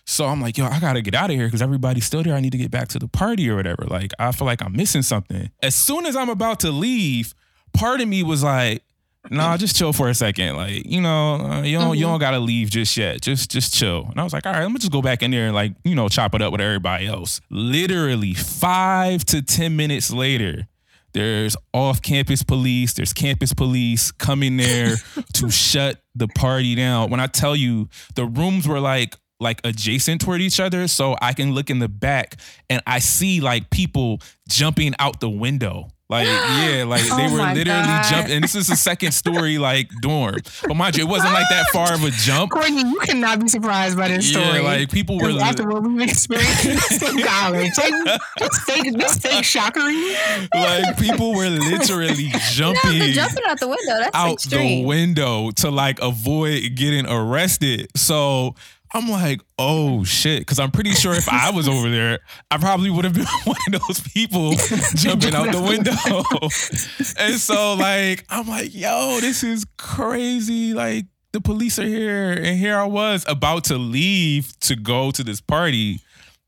[SPEAKER 4] So I'm like, yo, I gotta get out of here because everybody's still there. I need to get back to the party or whatever. Like, I feel like I'm missing something. As soon as I'm about to leave, part of me was like, nah, just chill for a second. Like, you know, uh, you don't you don't gotta leave just yet. Just just chill. And I was like, all right, let me just go back in there and like, you know, chop it up with everybody else. Literally five to ten minutes later, there's off-campus police, there's campus police coming there to shut the party down. When I tell you the rooms were like like adjacent toward each other, so I can look in the back and I see like people jumping out the window. Like, yeah, like they
[SPEAKER 3] Oh
[SPEAKER 4] were literally
[SPEAKER 3] God.
[SPEAKER 4] jumping. And this is a second story like dorm. But mind you, it wasn't like that far of a jump.
[SPEAKER 2] Courtney, you cannot be surprised by this
[SPEAKER 4] Yeah,
[SPEAKER 2] story.
[SPEAKER 4] like people were
[SPEAKER 2] after what we've experienced in college, like, this fake, this fake shockery.
[SPEAKER 4] like people were literally jumping
[SPEAKER 3] the jumping out the window. That's
[SPEAKER 4] out
[SPEAKER 3] extreme.
[SPEAKER 4] the window to like avoid getting arrested. So I'm like, oh shit. Cause I'm pretty sure if I was over there, I probably would have been one of those people jumping out the window. and so like, I'm like, yo, this is crazy. Like the police are here. And here I was about to leave to go to this party.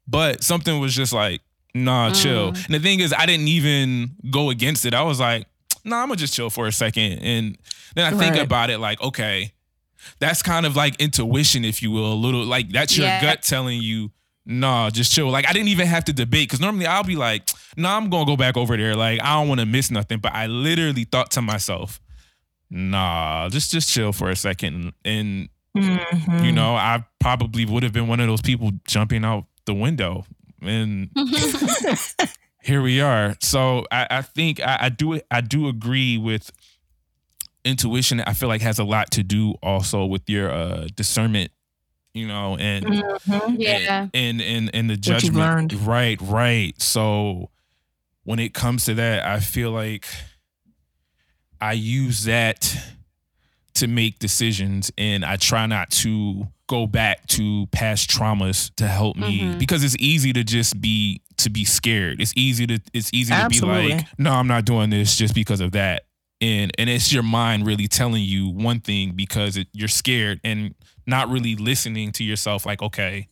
[SPEAKER 4] But something was just like, nah, chill.
[SPEAKER 3] Mm.
[SPEAKER 4] And the thing is, I didn't even go against it. I was like, nah, I'm gonna just chill for a second. And then I think about it like, okay, that's kind of like intuition, if you will, a little like that's your
[SPEAKER 3] Yeah.
[SPEAKER 4] gut telling you, nah, just chill. Like I didn't even have to debate because normally I'll be like, nah, I'm gonna go back over there. Like I don't want to miss nothing. But I literally thought to myself, nah, just just chill for a second. And
[SPEAKER 2] Mhm.
[SPEAKER 4] you know, I probably would have been one of those people jumping out the window. And here we are. So I, I think I, I do I do agree with intuition. I feel like has a lot to do also with your uh, discernment, you know, and
[SPEAKER 2] Mhm.
[SPEAKER 3] yeah.
[SPEAKER 4] and and and the
[SPEAKER 2] What
[SPEAKER 4] judgment.
[SPEAKER 2] learned.
[SPEAKER 4] Right, right. So when it comes to that, I feel like I use that to make decisions and I try not to go back to past traumas to help me
[SPEAKER 3] Mhm.
[SPEAKER 4] because it's easy to just be to be scared. It's easy to it's easy to be like, no, I'm not doing this just because of that. And and it's your mind really telling you one thing because it, you're scared and not really listening to yourself like, okay,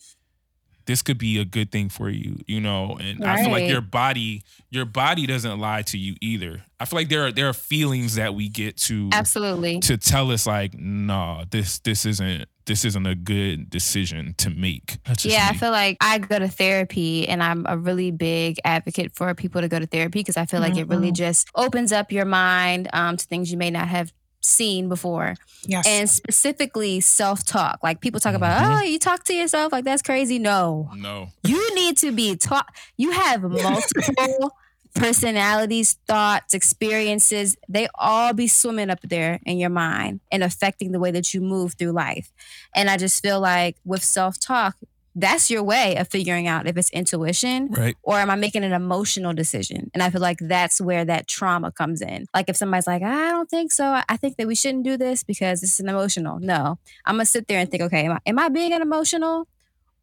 [SPEAKER 4] this could be a good thing for you, you know. And I feel like your body, your body doesn't lie to you either. I feel like there are there are feelings that we get to
[SPEAKER 3] Absolutely.
[SPEAKER 4] to tell us like, nah, this this isn't this isn't a good decision to make. That's just
[SPEAKER 3] Yeah, I feel like I go to therapy and I'm a really big advocate for people to go to therapy because I feel like it really just opens up your mind um, to things you may not have seen before.
[SPEAKER 2] Yes.
[SPEAKER 3] And specifically self talk. Like people talk about,
[SPEAKER 4] Mhm.
[SPEAKER 3] oh, you talk to yourself, like that's crazy. No.
[SPEAKER 4] No.
[SPEAKER 3] You need to be taught. You have multiple personalities, thoughts, experiences. They all be swimming up there in your mind and affecting the way that you move through life. And I just feel like with self talk, that's your way of figuring out if it's intuition
[SPEAKER 4] Right.
[SPEAKER 3] or am I making an emotional decision? And I feel like that's where that trauma comes in. Like if somebody's like, I don't think so. I- think that we shouldn't do this because this is an emotional. No, I'm gonna sit there and think, okay, am I, am I being an emotional?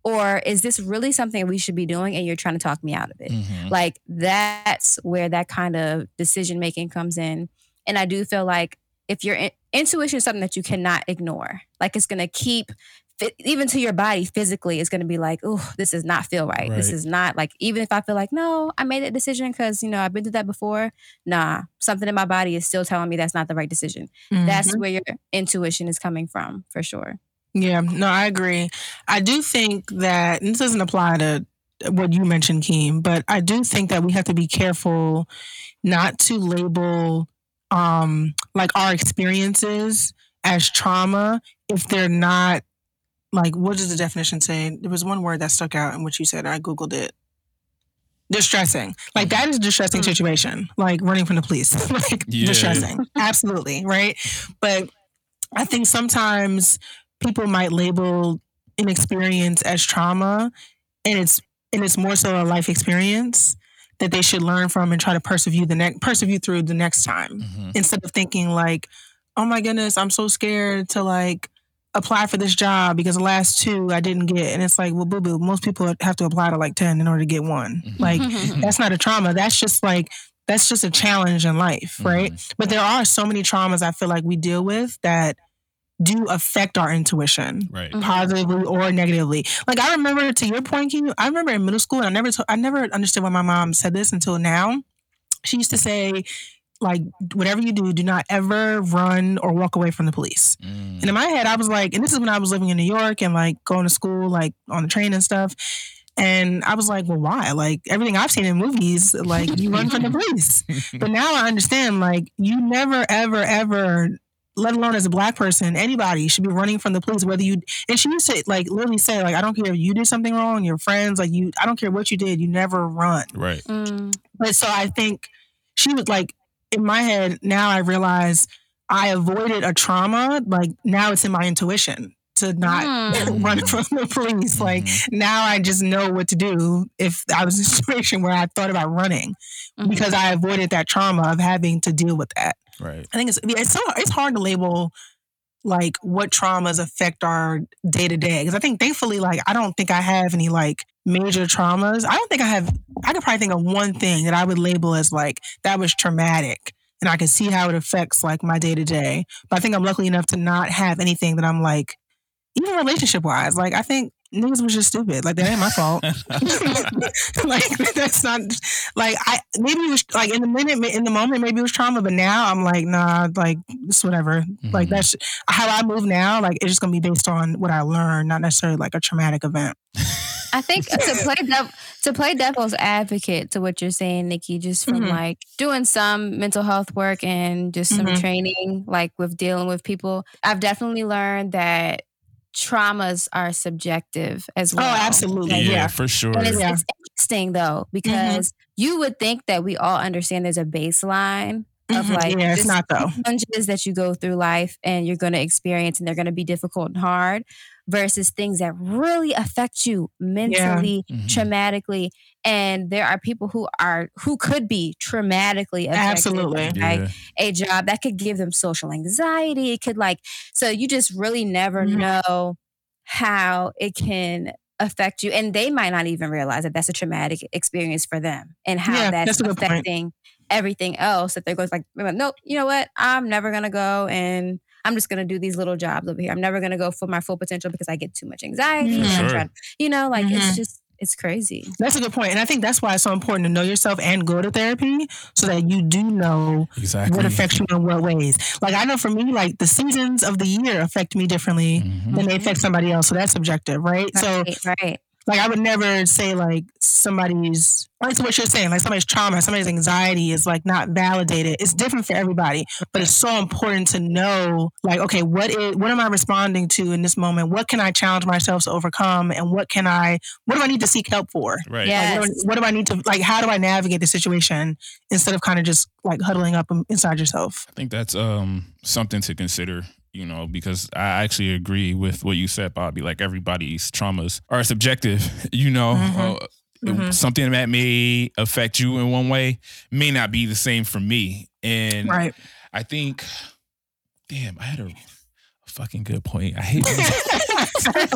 [SPEAKER 3] Or is this really something we should be doing and you're trying to talk me out of it?
[SPEAKER 4] Mhm.
[SPEAKER 3] Like that's where that kind of decision making comes in. And I do feel like if your in- intuition is something that you cannot ignore, like it's gonna keep fi- even to your body physically, it's gonna be like, oh, this does not feel right. This is not like even if I feel like no, I made that decision because you know I've been through that before. Nah, something in my body is still telling me that's not the right decision. That's
[SPEAKER 2] Mhm.
[SPEAKER 3] where your intuition is coming from for sure.
[SPEAKER 2] Yeah, no, I agree. I do think that and this doesn't apply to what you mentioned, Keem, but I do think that we have to be careful not to label um like our experiences as trauma if they're not like what does the definition say? There was one word that stuck out in what you said. I googled it. Distressing. Like that is a distressing
[SPEAKER 3] Mm.
[SPEAKER 2] situation. Like running from the police. like
[SPEAKER 4] Yeah.
[SPEAKER 2] distressing. Absolutely, right? But I think sometimes people might label an experience as trauma and it's and it's more so a life experience that they should learn from and try to persevere the next persevere through the next time
[SPEAKER 4] Mhm.
[SPEAKER 2] instead of thinking like oh my goodness i'm so scared to like apply for this job because the last two i didn't get and it's like well boo boo most people have to apply to like 10 in order to get one
[SPEAKER 4] Mhm.
[SPEAKER 2] like
[SPEAKER 3] Mm-hmm.
[SPEAKER 2] that's not a trauma that's just like that's just a challenge in life right but there are so many traumas i feel like we deal with that do affect our intuition
[SPEAKER 4] Right.
[SPEAKER 2] Positively or negatively. Like I remember, to your point, Q, I remember in middle school, and I never, to- I never understood why my mom said this until now. She used to say, like, whatever you do, do not ever run or walk away from the police.
[SPEAKER 4] Mm.
[SPEAKER 2] And in my head, I was like, and this is when I was living in New York and like going to school, like on the train and stuff. And I was like, well, why? Like everything I've seen in movies, like you run from the police. But now I understand, like, you never, ever, ever, let alone as a black person, anybody should be running from the police, whether you, and she used to, like, literally say, like, I don't care if you did something wrong, your friends, like, you, I don't care what you did, you never run.
[SPEAKER 4] Right.
[SPEAKER 3] Mm.
[SPEAKER 2] But so I think she was like, in my head, now I realize I avoided a trauma. Like, now it's in my intuition to not
[SPEAKER 3] Mm.
[SPEAKER 2] run from the police. Like,
[SPEAKER 4] Mhm.
[SPEAKER 2] now I just know what to do if I was in a situation where I thought about running
[SPEAKER 3] Mhm.
[SPEAKER 2] because I avoided that trauma of having to deal with that.
[SPEAKER 4] Right.
[SPEAKER 2] I think it's it's so it's hard to label like what traumas affect our day to day because I think thankfully like I don't think I have any like major traumas. I don't think I have. I could probably think of one thing that I would label as like that was traumatic. And I can see how it affects like my day to day. But I think I'm lucky enough to not have anything that I'm like, even relationship wise. Like I think niggas was just stupid. Like that ain't my fault. like that's not like I maybe it was like in the minute in the moment maybe it was trauma, but now I'm like nah like it's whatever. Like
[SPEAKER 4] Mhm.
[SPEAKER 2] that's how I move now. Like it's just gonna be based on what I learned, not necessarily like a traumatic event.
[SPEAKER 3] I think to play dev- to play devil's advocate to what you're saying, Nikki, just from
[SPEAKER 2] Mhm.
[SPEAKER 3] like doing some mental health work and just some
[SPEAKER 2] Mhm.
[SPEAKER 3] training, like with dealing with people, I've definitely learned that traumas are subjective as well.
[SPEAKER 2] Oh, absolutely.
[SPEAKER 4] Yeah,
[SPEAKER 2] Yeah.
[SPEAKER 4] for sure.
[SPEAKER 3] And it's,
[SPEAKER 2] Yeah.
[SPEAKER 3] it's interesting though because you would think that we all understand there's a baseline of
[SPEAKER 2] Mhm.
[SPEAKER 3] like
[SPEAKER 2] yeah, it's not though.
[SPEAKER 3] challenges that you go through life and you're going to experience and they're going to be difficult and hard versus things that really affect you mentally
[SPEAKER 4] Mhm.
[SPEAKER 3] traumatically and there are people who are who could be traumatically affected
[SPEAKER 2] Absolutely.
[SPEAKER 3] by
[SPEAKER 4] Yeah.
[SPEAKER 3] a job that could give them social anxiety it could like so you just really never
[SPEAKER 2] Mhm.
[SPEAKER 3] know how it can affect you and they might not even realize that that's a traumatic experience for them and how
[SPEAKER 2] Yeah,
[SPEAKER 3] that's,
[SPEAKER 2] that's a good point.
[SPEAKER 3] affecting everything else that they're going like nope you know what i'm never gonna go and i'm just gonna do these little jobs over here i'm never gonna go for my full potential because i get too much anxiety and I'm
[SPEAKER 4] Sure.
[SPEAKER 3] trying- you know like
[SPEAKER 2] Mhm.
[SPEAKER 3] it's just it's crazy
[SPEAKER 2] That's a good point. And I think that's why it's so important to know yourself and go to therapy so that you do know
[SPEAKER 4] Exactly.
[SPEAKER 2] what affects you in what ways. Like I know for me, like the seasons of the year affect me differently
[SPEAKER 4] Mhm.
[SPEAKER 2] than they affect somebody else. So that's subjective, right? So
[SPEAKER 3] right right
[SPEAKER 2] Like I would never say like somebody's like what you're saying, like somebody's trauma, somebody's anxiety is like not validated. It's different for everybody, but it's so important to know like, okay, what is what am I responding to in this moment? What can I challenge myself to overcome? And what can I what do I need to seek help for?
[SPEAKER 4] Right.
[SPEAKER 3] Yeah.
[SPEAKER 2] Like, what, do, what do I need to like how do I navigate the situation instead of kind of just like huddling up inside yourself?
[SPEAKER 4] I think that's um something to consider you know, because I actually agree with what you said, Bobby. Like everybody's traumas are subjective, you know.
[SPEAKER 2] Mhm.
[SPEAKER 4] Uh,
[SPEAKER 2] Mhm.
[SPEAKER 4] Something that may affect you in one way may not be the same for me. And
[SPEAKER 2] Right.
[SPEAKER 4] I think, damn, I had a, a fucking good point. I hate when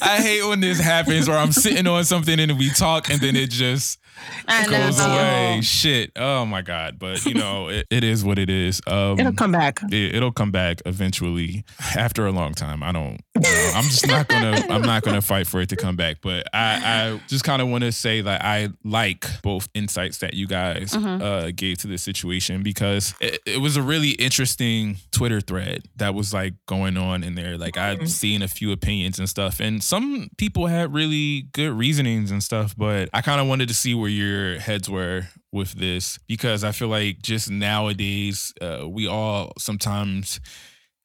[SPEAKER 4] I hate when this happens where I'm sitting on something and we talk and then it just
[SPEAKER 3] I know.
[SPEAKER 4] goes away. Shit. Oh my God. But you know, it, it is what it is. Um,
[SPEAKER 2] It'll come back.
[SPEAKER 4] it, it'll come back eventually after a long time. I don't. you know, I'm just not gonna. I'm not gonna fight for it to come back. But I, I just kind of want to say that I like both insights that you guys
[SPEAKER 3] Mhm.
[SPEAKER 4] uh, gave to this situation because it, it was a really interesting Twitter thread that was like going on in there. Like I've
[SPEAKER 2] Mhm.
[SPEAKER 4] seen a few opinions and stuff, and some people had really good reasonings and stuff. But I kind of wanted to see where your heads were with this because I feel like just nowadays uh, we all sometimes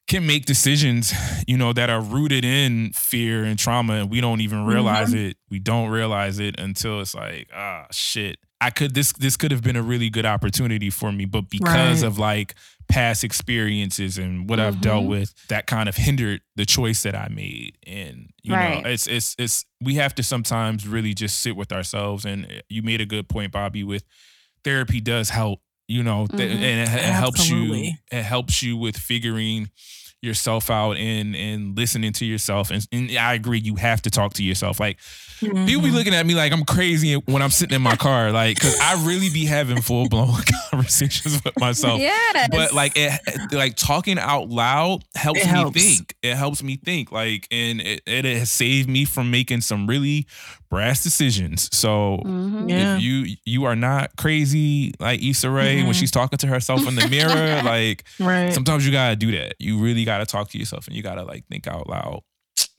[SPEAKER 4] can make decisions, you know, that are rooted in fear and trauma, and we don't even realize it. We don't realize it until it's like, ah, shit. I could this this could have been a really good opportunity for me, but because
[SPEAKER 2] Right.
[SPEAKER 4] of like past experiences and what I've dealt
[SPEAKER 3] Mhm.
[SPEAKER 4] with, that kind of hindered the choice that I made. And you
[SPEAKER 3] Right.
[SPEAKER 4] know, it's it's it's we have to sometimes really just sit with ourselves. And uh, you made a good point, Bobby, with therapy does help. You know, th-
[SPEAKER 3] Mhm.
[SPEAKER 4] and it, it helps you. It helps you with figuring yourself out and and listening to yourself. And, and I agree, you have to talk to yourself. Like people be
[SPEAKER 2] Mhm.
[SPEAKER 4] looking at me like I'm crazy when I'm sitting in my car, like because I really be having full blown conversations with myself.
[SPEAKER 3] Yes.
[SPEAKER 4] But like it, like talking out loud helps
[SPEAKER 2] It
[SPEAKER 4] me think. It helps me think. Like, and it, it has saved me from making some really brass decisions. So
[SPEAKER 3] Mhm.
[SPEAKER 2] Yeah.
[SPEAKER 4] if you you are not crazy like Issa Rae when
[SPEAKER 2] Mhm.
[SPEAKER 4] she's talking to herself in the mirror, like
[SPEAKER 2] Right.
[SPEAKER 4] sometimes you gotta do that. You really gotta talk to yourself and you gotta like think out loud.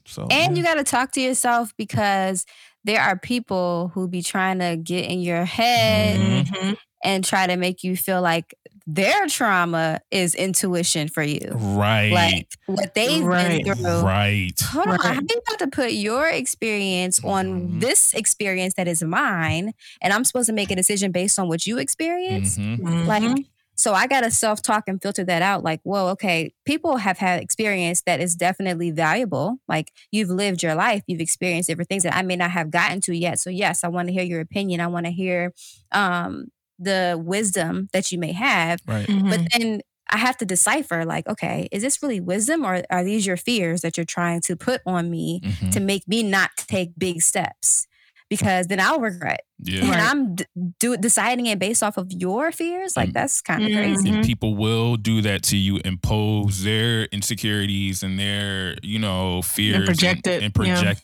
[SPEAKER 4] So
[SPEAKER 3] And you got to talk to yourself because there are people who be trying to get in your head
[SPEAKER 4] Mhm.
[SPEAKER 2] Mhm.
[SPEAKER 3] and try to make you feel like their trauma is intuition for you.
[SPEAKER 4] right,
[SPEAKER 3] Like what they've
[SPEAKER 2] Right.
[SPEAKER 3] been through.
[SPEAKER 4] right.
[SPEAKER 3] Hold on,
[SPEAKER 2] Right.
[SPEAKER 3] how you about to put your experience on
[SPEAKER 4] Mhm.
[SPEAKER 3] this experience that is mine, and I'm supposed to make a decision based on what you experienced?
[SPEAKER 4] Mhm.
[SPEAKER 2] Mhm.
[SPEAKER 3] Like, so I got to self talk and filter that out. Like, whoa, okay, people have had experience that is definitely valuable. Like, you've lived your life, you've experienced different things that I may not have gotten to yet. So, yes, I want to hear your opinion. I want to hear um, the wisdom that you may have.
[SPEAKER 4] Right.
[SPEAKER 2] Mhm.
[SPEAKER 3] But then I have to decipher, like, okay, is this really wisdom or are these your fears that you're trying to put on me
[SPEAKER 4] Mhm.
[SPEAKER 3] to make me not take big steps? Because then I'll regret.
[SPEAKER 4] Yeah.
[SPEAKER 3] And
[SPEAKER 2] Right.
[SPEAKER 3] I'm d- do, deciding it based off of your fears. Like that's kind of
[SPEAKER 2] Mhm.
[SPEAKER 3] crazy.
[SPEAKER 4] And people will do that to you, impose their insecurities and their, you know, fears
[SPEAKER 2] project it,
[SPEAKER 4] and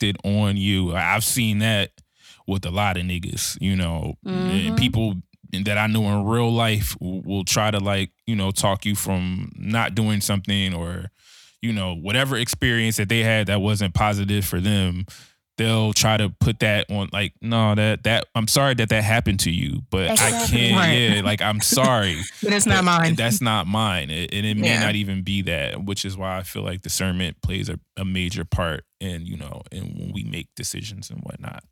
[SPEAKER 2] yeah.
[SPEAKER 4] it on you. I've seen that with a lot of niggas, you know,
[SPEAKER 3] Mhm.
[SPEAKER 4] and people that I know in real life will, will try to like, you know, talk you from not doing something or, you know, whatever experience that they had that wasn't positive for them. They'll try to put that on like, no, that that I'm sorry that that happened to you, but I can't.
[SPEAKER 2] Right.
[SPEAKER 4] Yeah, like I'm sorry.
[SPEAKER 2] But it's not mine.
[SPEAKER 4] That's not mine. It- and it may
[SPEAKER 2] Yeah.
[SPEAKER 4] not even be that, which is why I feel like discernment plays a, a major part in, you know, in when we make decisions and whatnot.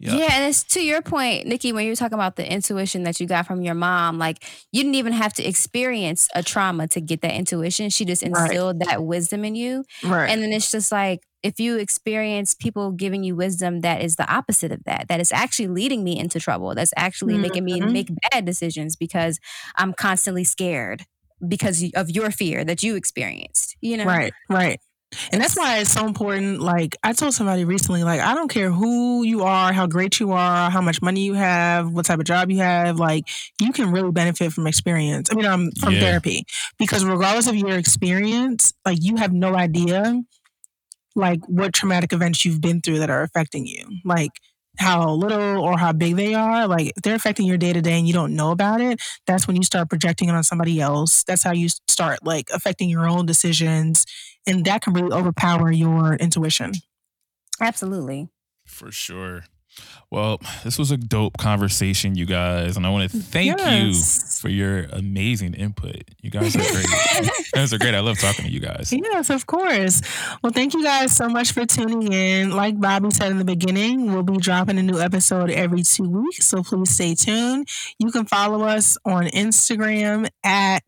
[SPEAKER 3] Yeah. and it's to your point, Nikki, when you're talking about the intuition that you got from your mom, like you didn't even have to experience a trauma to get that intuition. She just
[SPEAKER 2] Right.
[SPEAKER 3] instilled that wisdom in you.
[SPEAKER 2] right.
[SPEAKER 3] And then it's just like if you experience people giving you wisdom that is the opposite of that, that is actually leading me into trouble, that's actually making me
[SPEAKER 2] Mhm.
[SPEAKER 3] make bad decisions because I'm constantly scared because of your fear that you experienced, you know?
[SPEAKER 2] Right, right. And that's why it's so important. Like I told somebody recently, like I don't care who you are, how great you are, how much money you have, what type of job you have, like you can really benefit from experience. I mean, um, from
[SPEAKER 4] Yeah.
[SPEAKER 2] therapy because regardless of your experience, like you have no idea, like what traumatic events you've been through that are affecting you, like how little or how big they are. Like if they're affecting your day to day and you don't know about it, that's when you start projecting it on somebody else. That's how you start like affecting your own decisions and that can really overpower your intuition.
[SPEAKER 3] Absolutely.
[SPEAKER 4] For sure. Well, this was a dope conversation, you guys, and I want to thank
[SPEAKER 2] Yes.
[SPEAKER 4] you for your amazing input. You guys are great. you guys are great. I love talking to you guys.
[SPEAKER 2] Yes, of course. Well, thank you guys so much for tuning in. Like Bobby said in the beginning, we'll be dropping a new episode every two weeks, so please stay tuned. You can follow us on Instagram at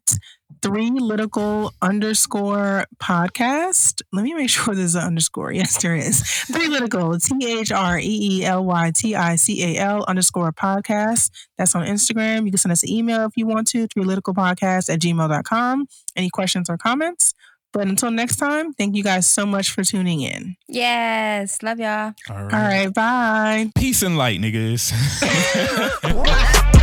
[SPEAKER 2] three lytical underscore podcast. Let me make sure there's an underscore. Yes, there is. Three lytical, T H R E E L Y T I C A L underscore podcast. That's on Instagram. You can send us an email if you want to, three lytical podcast at gmail.com. Any questions or comments? But until next time, thank you guys so much for tuning in.
[SPEAKER 3] Yes. Love y'all.
[SPEAKER 4] All
[SPEAKER 2] All right, bye.
[SPEAKER 4] Peace and light, niggas.
[SPEAKER 2] Wow.